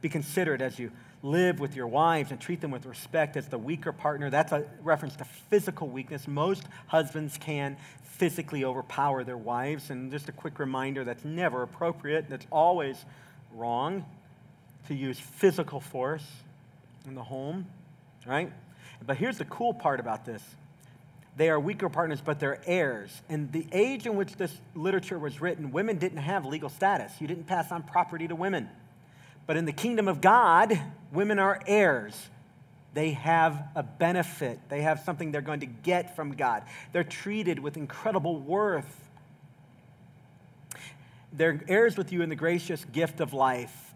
be considerate as you live with your wives and treat them with respect as the weaker partner. That's a reference to physical weakness. Most husbands can physically overpower their wives. And just a quick reminder that's never appropriate, that's always wrong to use physical force in the home, right? But here's the cool part about this they are weaker partners, but they're heirs. In the age in which this literature was written, women didn't have legal status. You didn't pass on property to women. But in the kingdom of God, women are heirs. They have a benefit, they have something they're going to get from God. They're treated with incredible worth. They're heirs with you in the gracious gift of life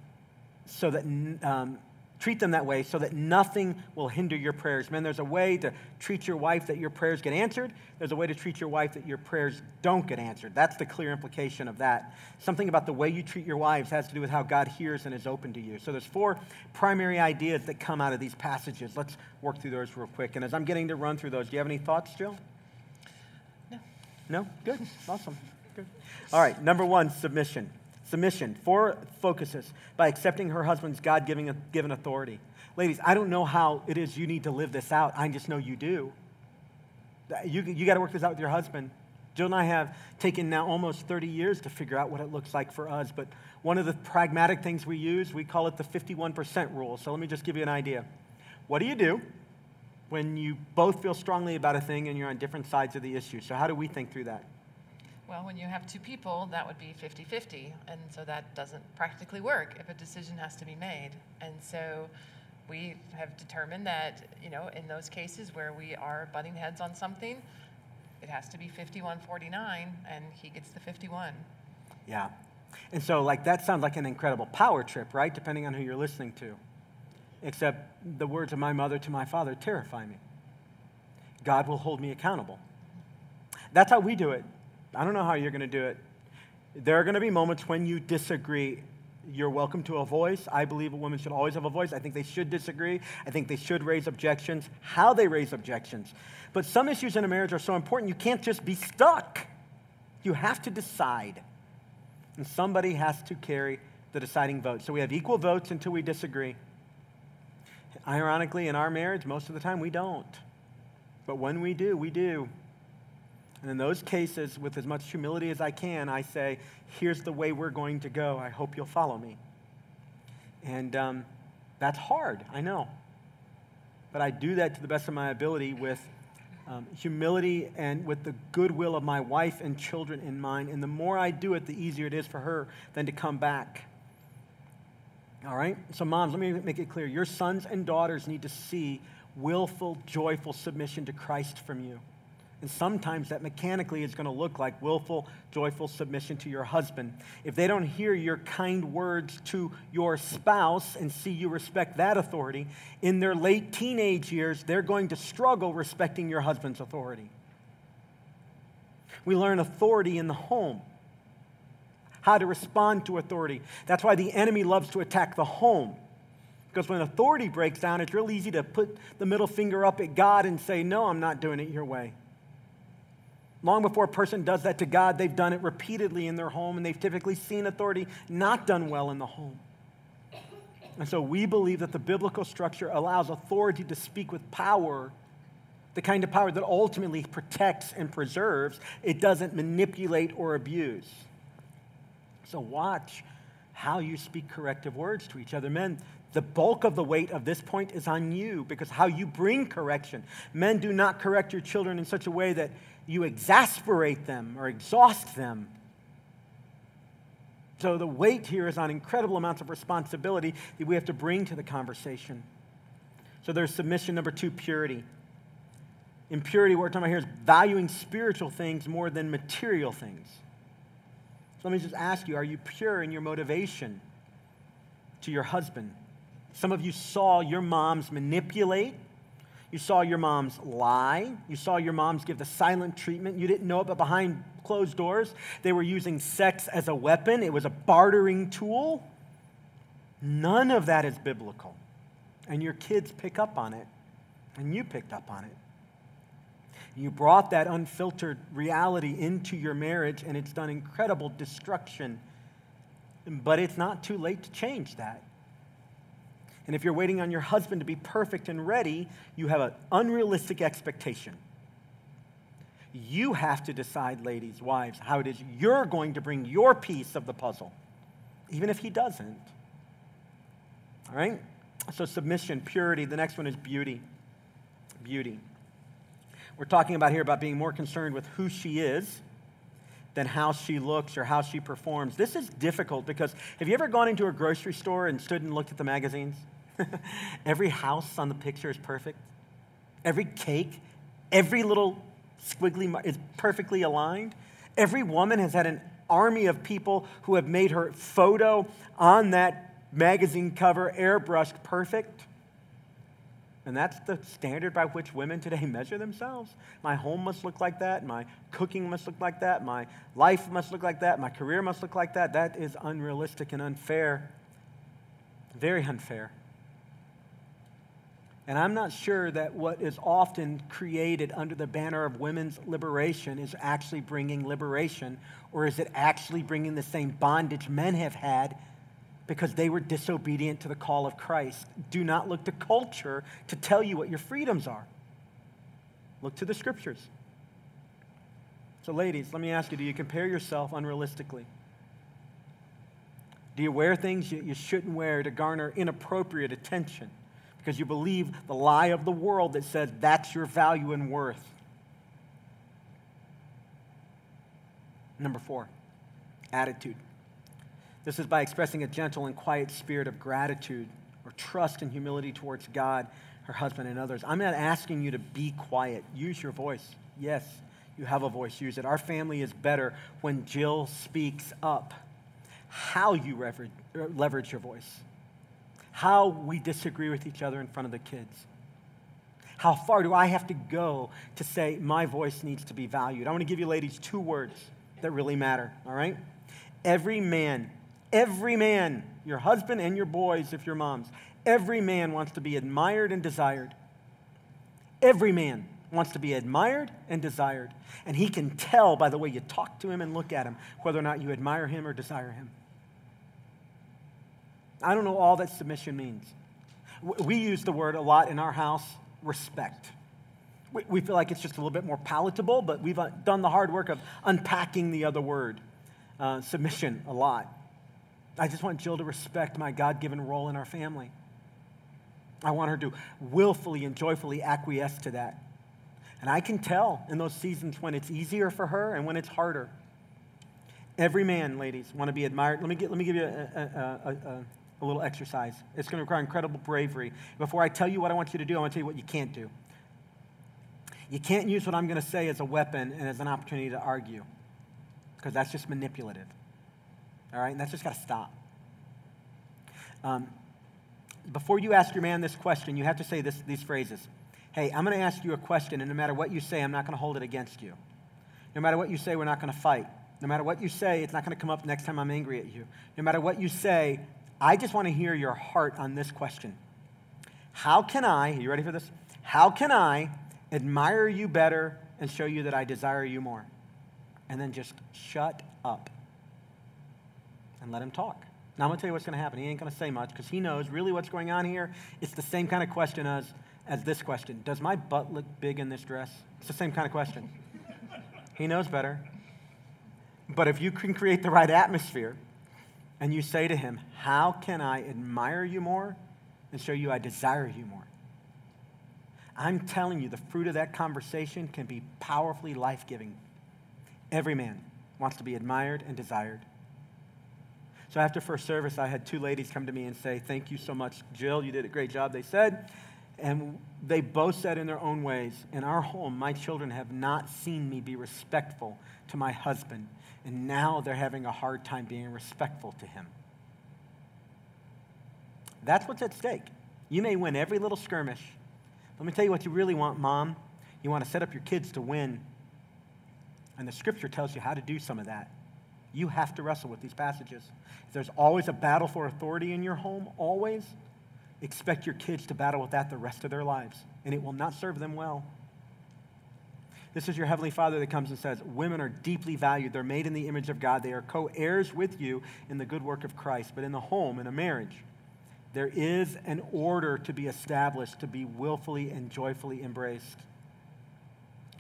so that um, treat them that way so that nothing will hinder your prayers. Men, there's a way to treat your wife that your prayers get answered. There's a way to treat your wife that your prayers don't get answered. That's the clear implication of that. Something about the way you treat your wives has to do with how God hears and is open to you. So there's four primary ideas that come out of these passages. Let's work through those real quick. And as I'm getting to run through those, do you have any thoughts, Jill?
No.
No? Good. Awesome. Good. All right, number one, submission. Submission, four focuses by accepting her husband's God given authority. Ladies, I don't know how it is you need to live this out. I just know you do. You, you got to work this out with your husband. Jill and I have taken now almost 30 years to figure out what it looks like for us. But one of the pragmatic things we use, we call it the 51% rule. So let me just give you an idea. What do you do when you both feel strongly about a thing and you're on different sides of the issue? So, how do we think through that?
Well, when you have two people, that would be 50 50. And so that doesn't practically work if a decision has to be made. And so we have determined that, you know, in those cases where we are butting heads on something, it has to be 51 49, and he gets the 51.
Yeah. And so, like, that sounds like an incredible power trip, right? Depending on who you're listening to. Except the words of my mother to my father terrify me. God will hold me accountable. That's how we do it. I don't know how you're going to do it. There are going to be moments when you disagree. You're welcome to a voice. I believe a woman should always have a voice. I think they should disagree. I think they should raise objections. How they raise objections. But some issues in a marriage are so important, you can't just be stuck. You have to decide. And somebody has to carry the deciding vote. So we have equal votes until we disagree. Ironically, in our marriage, most of the time we don't. But when we do, we do. And in those cases, with as much humility as I can, I say, here's the way we're going to go. I hope you'll follow me. And um, that's hard, I know. But I do that to the best of my ability with um, humility and with the goodwill of my wife and children in mind. And the more I do it, the easier it is for her than to come back. All right? So, moms, let me make it clear. Your sons and daughters need to see willful, joyful submission to Christ from you. And sometimes that mechanically is going to look like willful, joyful submission to your husband. If they don't hear your kind words to your spouse and see you respect that authority, in their late teenage years, they're going to struggle respecting your husband's authority. We learn authority in the home, how to respond to authority. That's why the enemy loves to attack the home. Because when authority breaks down, it's real easy to put the middle finger up at God and say, No, I'm not doing it your way. Long before a person does that to God, they've done it repeatedly in their home, and they've typically seen authority not done well in the home. And so we believe that the biblical structure allows authority to speak with power, the kind of power that ultimately protects and preserves. It doesn't manipulate or abuse. So watch how you speak corrective words to each other. Men, the bulk of the weight of this point is on you because how you bring correction. Men do not correct your children in such a way that you exasperate them or exhaust them. So the weight here is on incredible amounts of responsibility that we have to bring to the conversation. So there's submission number two, purity. In purity, what we're talking about here is valuing spiritual things more than material things. So let me just ask you are you pure in your motivation to your husband? Some of you saw your moms manipulate you saw your moms lie. You saw your moms give the silent treatment. You didn't know it, but behind closed doors, they were using sex as a weapon, it was a bartering tool. None of that is biblical. And your kids pick up on it, and you picked up on it. You brought that unfiltered reality into your marriage, and it's done incredible destruction. But it's not too late to change that. And if you're waiting on your husband to be perfect and ready, you have an unrealistic expectation. You have to decide, ladies, wives, how it is you're going to bring your piece of the puzzle, even if he doesn't. All right? So, submission, purity. The next one is beauty. Beauty. We're talking about here about being more concerned with who she is than how she looks or how she performs. This is difficult because have you ever gone into a grocery store and stood and looked at the magazines? *laughs* every house on the picture is perfect. Every cake, every little squiggly is perfectly aligned. Every woman has had an army of people who have made her photo on that magazine cover airbrushed perfect. And that's the standard by which women today *laughs* measure themselves. My home must look like that. My cooking must look like that. My life must look like that. My career must look like that. That is unrealistic and unfair. Very unfair. And I'm not sure that what is often created under the banner of women's liberation is actually bringing liberation, or is it actually bringing the same bondage men have had because they were disobedient to the call of Christ. Do not look to culture to tell you what your freedoms are. Look to the scriptures. So, ladies, let me ask you do you compare yourself unrealistically? Do you wear things you, you shouldn't wear to garner inappropriate attention because you believe the lie of the world that says that's your value and worth? Number four, attitude. This is by expressing a gentle and quiet spirit of gratitude or trust and humility towards God, her husband, and others. I'm not asking you to be quiet. Use your voice. Yes, you have a voice. Use it. Our family is better when Jill speaks up. How you leverage, er, leverage your voice, how we disagree with each other in front of the kids. How far do I have to go to say my voice needs to be valued? I want to give you ladies two words that really matter, all right? Every man Every man, your husband and your boys, if you're moms, every man wants to be admired and desired. Every man wants to be admired and desired. And he can tell by the way you talk to him and look at him whether or not you admire him or desire him. I don't know all that submission means. We use the word a lot in our house respect. We feel like it's just a little bit more palatable, but we've uh, done the hard work of unpacking the other word, uh, submission, a lot. I just want Jill to respect my God given role in our family. I want her to willfully and joyfully acquiesce to that. And I can tell in those seasons when it's easier for her and when it's harder. Every man, ladies, want to be admired. Let me, get, let me give you a, a, a, a little exercise. It's going to require incredible bravery. Before I tell you what I want you to do, I want to tell you what you can't do. You can't use what I'm going to say as a weapon and as an opportunity to argue, because that's just manipulative. All right? And that's just got to stop. Um, before you ask your man this question, you have to say this, these phrases Hey, I'm going to ask you a question, and no matter what you say, I'm not going to hold it against you. No matter what you say, we're not going to fight. No matter what you say, it's not going to come up next time I'm angry at you. No matter what you say, I just want to hear your heart on this question. How can I, are you ready for this? How can I admire you better and show you that I desire you more? And then just shut up and let him talk. Now, I'm going to tell you what's going to happen. He ain't going to say much because he knows really what's going on here. It's the same kind of question as, as this question Does my butt look big in this dress? It's the same kind of question. he knows better. But if you can create the right atmosphere and you say to him, How can I admire you more and show you I desire you more? I'm telling you, the fruit of that conversation can be powerfully life giving. Every man wants to be admired and desired. So after first service, I had two ladies come to me and say, Thank you so much, Jill. You did a great job, they said. And they both said in their own ways, In our home, my children have not seen me be respectful to my husband. And now they're having a hard time being respectful to him. That's what's at stake. You may win every little skirmish. Let me tell you what you really want, mom. You want to set up your kids to win. And the scripture tells you how to do some of that. You have to wrestle with these passages. If there's always a battle for authority in your home, always, expect your kids to battle with that the rest of their lives, and it will not serve them well. This is your Heavenly Father that comes and says, Women are deeply valued. They're made in the image of God. They are co heirs with you in the good work of Christ. But in the home, in a marriage, There is an order to be established to be willfully and joyfully embraced.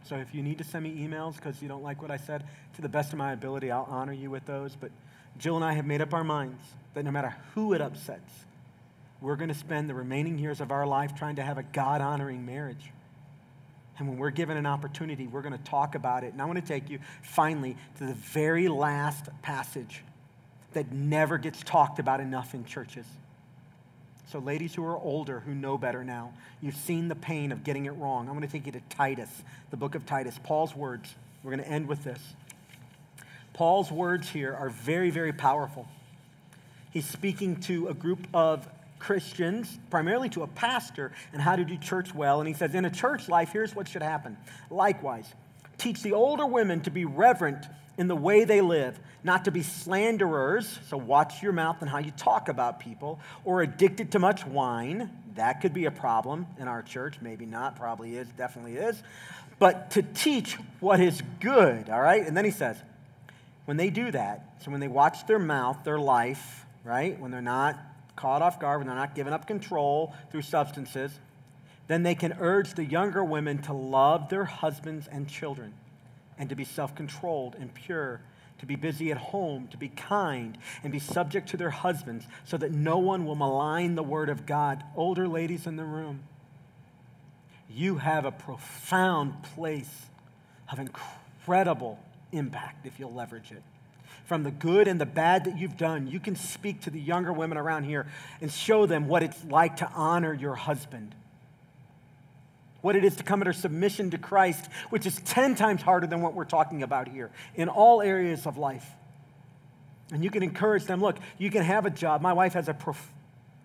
So if you need to send me emails because you don't like what I said, to the best of my ability, I'll honor you with those. But Jill and I have made up our minds that no matter who it upsets, we're going to spend the remaining years of our life trying to have a God honoring marriage. And when we're given an opportunity, we're going to talk about it. And I want to take you finally to the very last passage that never gets talked about enough in churches. So, ladies who are older, who know better now, you've seen the pain of getting it wrong. I'm going to take you to Titus, the book of Titus. Paul's words. We're going to end with this. Paul's words here are very, very powerful. He's speaking to a group of Christians, primarily to a pastor, and how to do church well. And he says, In a church life, here's what should happen. Likewise, teach the older women to be reverent in the way they live, not to be slanderers, so watch your mouth and how you talk about people, or addicted to much wine. That could be a problem in our church. Maybe not, probably is, definitely is. But to teach what is good, all right? And then he says, when they do that, so when they watch their mouth, their life, right? When they're not caught off guard, when they're not giving up control through substances, then they can urge the younger women to love their husbands and children and to be self controlled and pure, to be busy at home, to be kind, and be subject to their husbands, so that no one will malign the word of God. Older ladies in the room, you have a profound place of incredible impact if you'll leverage it from the good and the bad that you've done, you can speak to the younger women around here and show them what it's like to honor your husband. What it is to come under submission to Christ, which is 10 times harder than what we're talking about here in all areas of life. And you can encourage them look, you can have a job. My wife has a prof-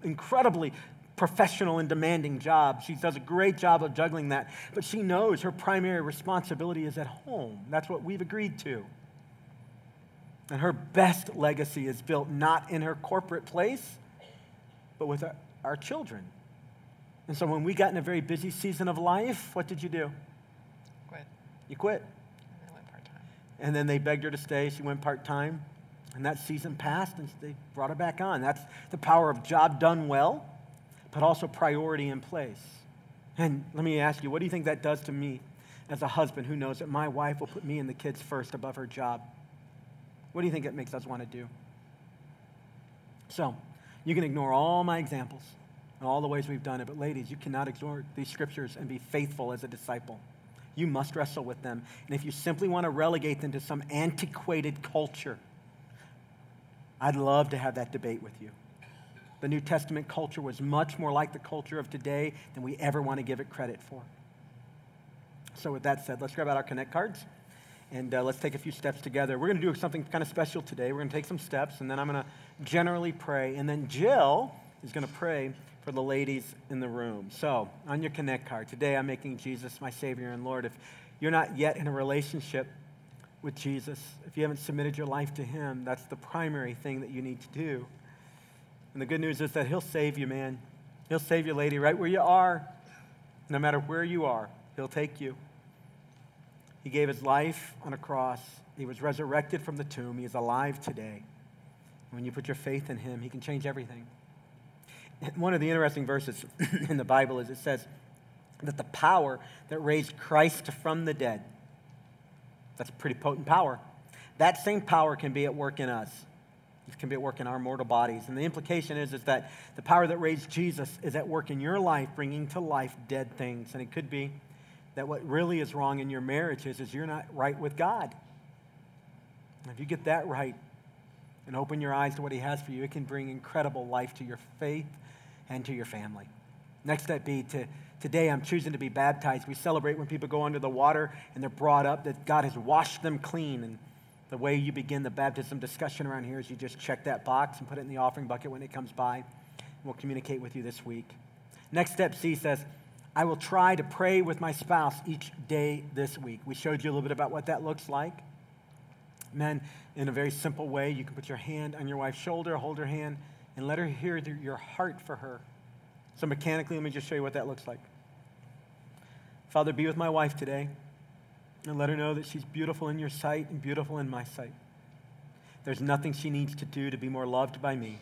incredibly professional and demanding job. She does a great job of juggling that, but she knows her primary responsibility is at home. That's what we've agreed to. And her best legacy is built not in her corporate place, but with our, our children. And so when we got in a very busy season of life, what did you do?
Quit.
You quit.
And I went part time.
And then they begged her to stay. She went part time. And that season passed and they brought her back on. That's the power of job done well, but also priority in place. And let me ask you, what do you think that does to me as a husband who knows that my wife will put me and the kids first above her job? What do you think it makes us want to do? So, you can ignore all my examples all the ways we've done it, but ladies, you cannot ignore these scriptures and be faithful as a disciple. You must wrestle with them. And if you simply want to relegate them to some antiquated culture, I'd love to have that debate with you. The New Testament culture was much more like the culture of today than we ever want to give it credit for. So, with that said, let's grab out our Connect cards and uh, let's take a few steps together. We're going to do something kind of special today. We're going to take some steps, and then I'm going to generally pray. And then Jill is going to pray for the ladies in the room. So, on your Connect card, today I'm making Jesus my Savior and Lord. If you're not yet in a relationship with Jesus, if you haven't submitted your life to Him, that's the primary thing that you need to do. And the good news is that He'll save you, man. He'll save you, lady, right where you are. No matter where you are, He'll take you. He gave his life on a cross. He was resurrected from the tomb. He is alive today. When you put your faith in him, he can change everything. *laughs* One of the interesting verses *laughs* in the Bible is it says that the power that raised Christ from the dead, that's a pretty potent power. That same power can be at work in us. It can be at work in our mortal bodies. And the implication is, is that the power that raised Jesus is at work in your life, bringing to life dead things. And it could be that what really is wrong in your marriage is, is you're not right with God. And if you get that right and open your eyes to what He has for you, it can bring incredible life to your faith and to your family. Next step be to today I'm choosing to be baptized. We celebrate when people go under the water and they're brought up that God has washed them clean. And the way you begin the baptism discussion around here is you just check that box and put it in the offering bucket when it comes by. We'll communicate with you this week. Next step C says, I will try to pray with my spouse each day this week. We showed you a little bit about what that looks like. Men, in a very simple way, you can put your hand on your wife's shoulder, hold her hand, and let her hear your heart for her. So, mechanically, let me just show you what that looks like. Father, be with my wife today and let her know that she's beautiful in your sight and beautiful in my sight. There's nothing she needs to do to be more loved by me.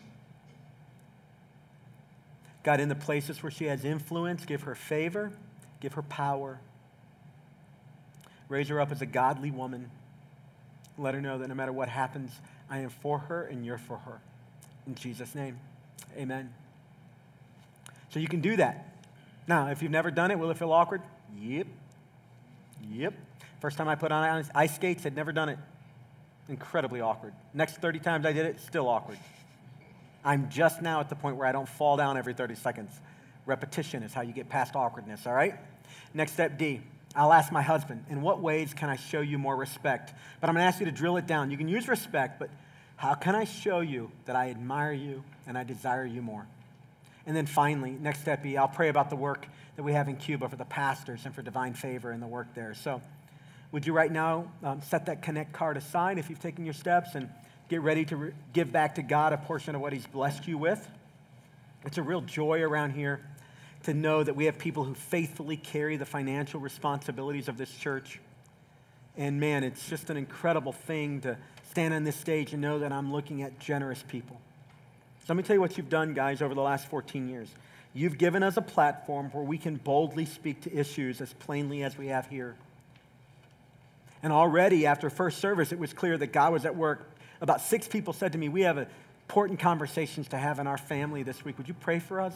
God, in the places where she has influence, give her favor, give her power. Raise her up as a godly woman. Let her know that no matter what happens, I am for her and you're for her. In Jesus' name, amen. So you can do that. Now, if you've never done it, will it feel awkward? Yep. Yep. First time I put on ice skates, I'd never done it. Incredibly awkward. Next 30 times I did it, still awkward. I'm just now at the point where I don't fall down every 30 seconds. Repetition is how you get past awkwardness, all right? Next step D. I'll ask my husband, in what ways can I show you more respect? But I'm going to ask you to drill it down. You can use respect, but how can I show you that I admire you and I desire you more? And then finally, next step E, I'll pray about the work that we have in Cuba for the pastors and for divine favor in the work there. So, would you right now um, set that connect card aside if you've taken your steps and get ready to re- give back to God a portion of what He's blessed you with? It's a real joy around here to know that we have people who faithfully carry the financial responsibilities of this church. And man, it's just an incredible thing to stand on this stage and know that I'm looking at generous people. So let me tell you what you've done, guys, over the last 14 years. You've given us a platform where we can boldly speak to issues as plainly as we have here. And already after first service, it was clear that God was at work. About six people said to me, We have important conversations to have in our family this week. Would you pray for us?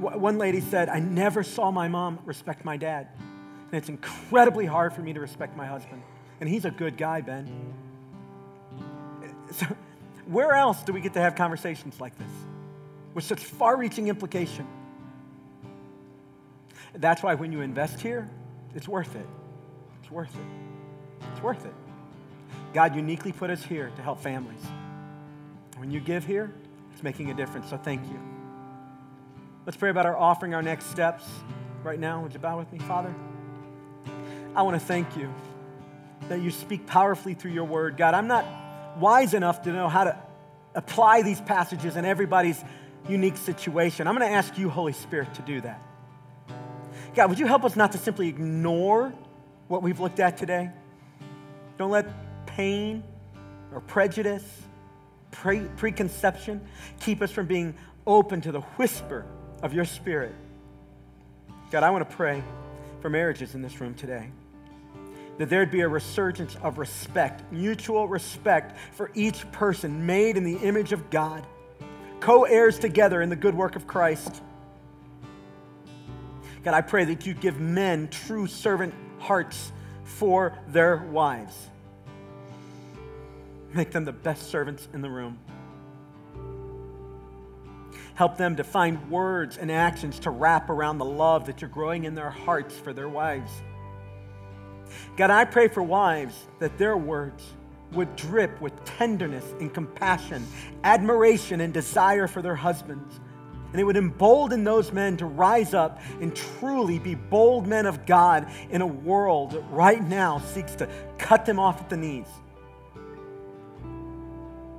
One lady said, I never saw my mom respect my dad. And it's incredibly hard for me to respect my husband. And he's a good guy, Ben. So, where else do we get to have conversations like this with such far reaching implication? That's why when you invest here, it's worth it. It's worth it. It's worth it. God uniquely put us here to help families. When you give here, it's making a difference. So thank you. Let's pray about our offering, our next steps right now. Would you bow with me, Father? I want to thank you that you speak powerfully through your word. God, I'm not wise enough to know how to apply these passages in everybody's unique situation. I'm going to ask you, Holy Spirit, to do that. God, would you help us not to simply ignore what we've looked at today? Don't let pain or prejudice, pre- preconception keep us from being open to the whisper of your spirit. God, I want to pray for marriages in this room today that there'd be a resurgence of respect, mutual respect for each person made in the image of God, co heirs together in the good work of Christ. God, I pray that you give men true servant hearts for their wives. Make them the best servants in the room. Help them to find words and actions to wrap around the love that you're growing in their hearts for their wives. God, I pray for wives that their words would drip with tenderness and compassion, admiration and desire for their husbands. And it would embolden those men to rise up and truly be bold men of God in a world that right now seeks to cut them off at the knees.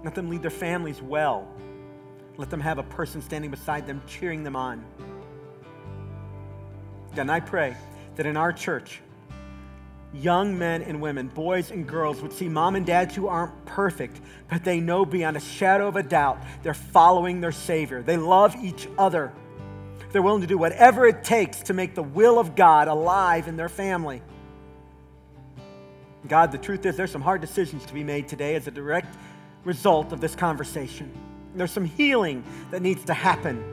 Let them lead their families well. Let them have a person standing beside them, cheering them on. And I pray that in our church, young men and women, boys and girls, would see mom and dads who aren't perfect, but they know beyond a shadow of a doubt they're following their Savior. They love each other. They're willing to do whatever it takes to make the will of God alive in their family. God, the truth is, there's some hard decisions to be made today as a direct result of this conversation. There's some healing that needs to happen.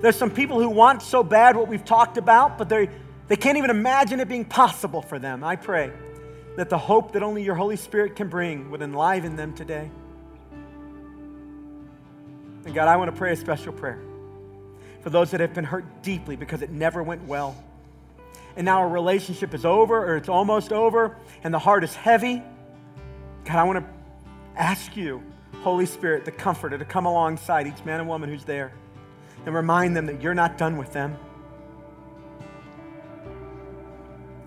There's some people who want so bad what we've talked about, but they they can't even imagine it being possible for them. I pray that the hope that only your Holy Spirit can bring would enliven them today. And God, I want to pray a special prayer for those that have been hurt deeply because it never went well. And now a relationship is over or it's almost over and the heart is heavy. God, I want to ask you, Holy Spirit, the comforter, to come alongside each man and woman who's there and remind them that you're not done with them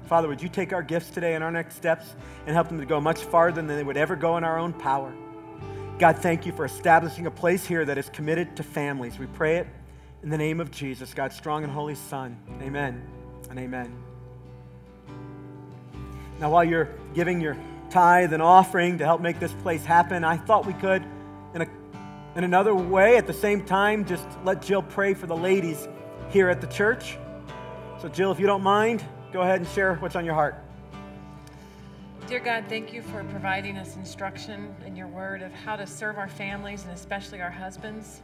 Father, would you take our gifts today and our next steps and help them to go much farther than they would ever go in our own power? God, thank you for establishing a place here that is committed to families. We pray it in the name of Jesus, God's strong and holy Son. Amen and amen. Now, while you're giving your tithe and offering to help make this place happen, I thought we could, in a, In another way, at the same time, just let Jill pray for the ladies here at the church. So, Jill, if you don't mind, go ahead and share what's on your heart.
Dear God, thank you for providing us instruction in your word of how to serve our families and especially our husbands.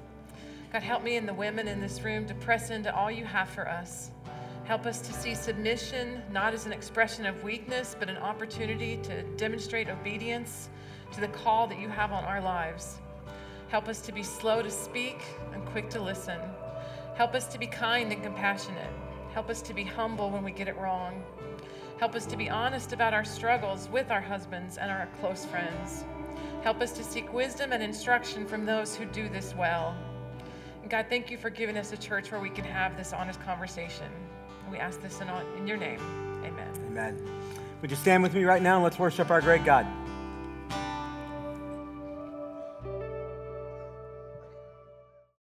God, help me and the women in this room to press into all you have for us. Help us to see submission not as an expression of weakness, but an opportunity to demonstrate obedience to the call that you have on our lives. Help us to be slow to speak and quick to listen. Help us to be kind and compassionate. Help us to be humble when we get it wrong. Help us to be honest about our struggles with our husbands and our close friends. Help us to seek wisdom and instruction from those who do this well. And God, thank you for giving us a church where we can have this honest conversation. We ask this in, in your name. Amen.
Amen. Would you stand with me right now and let's worship our great God?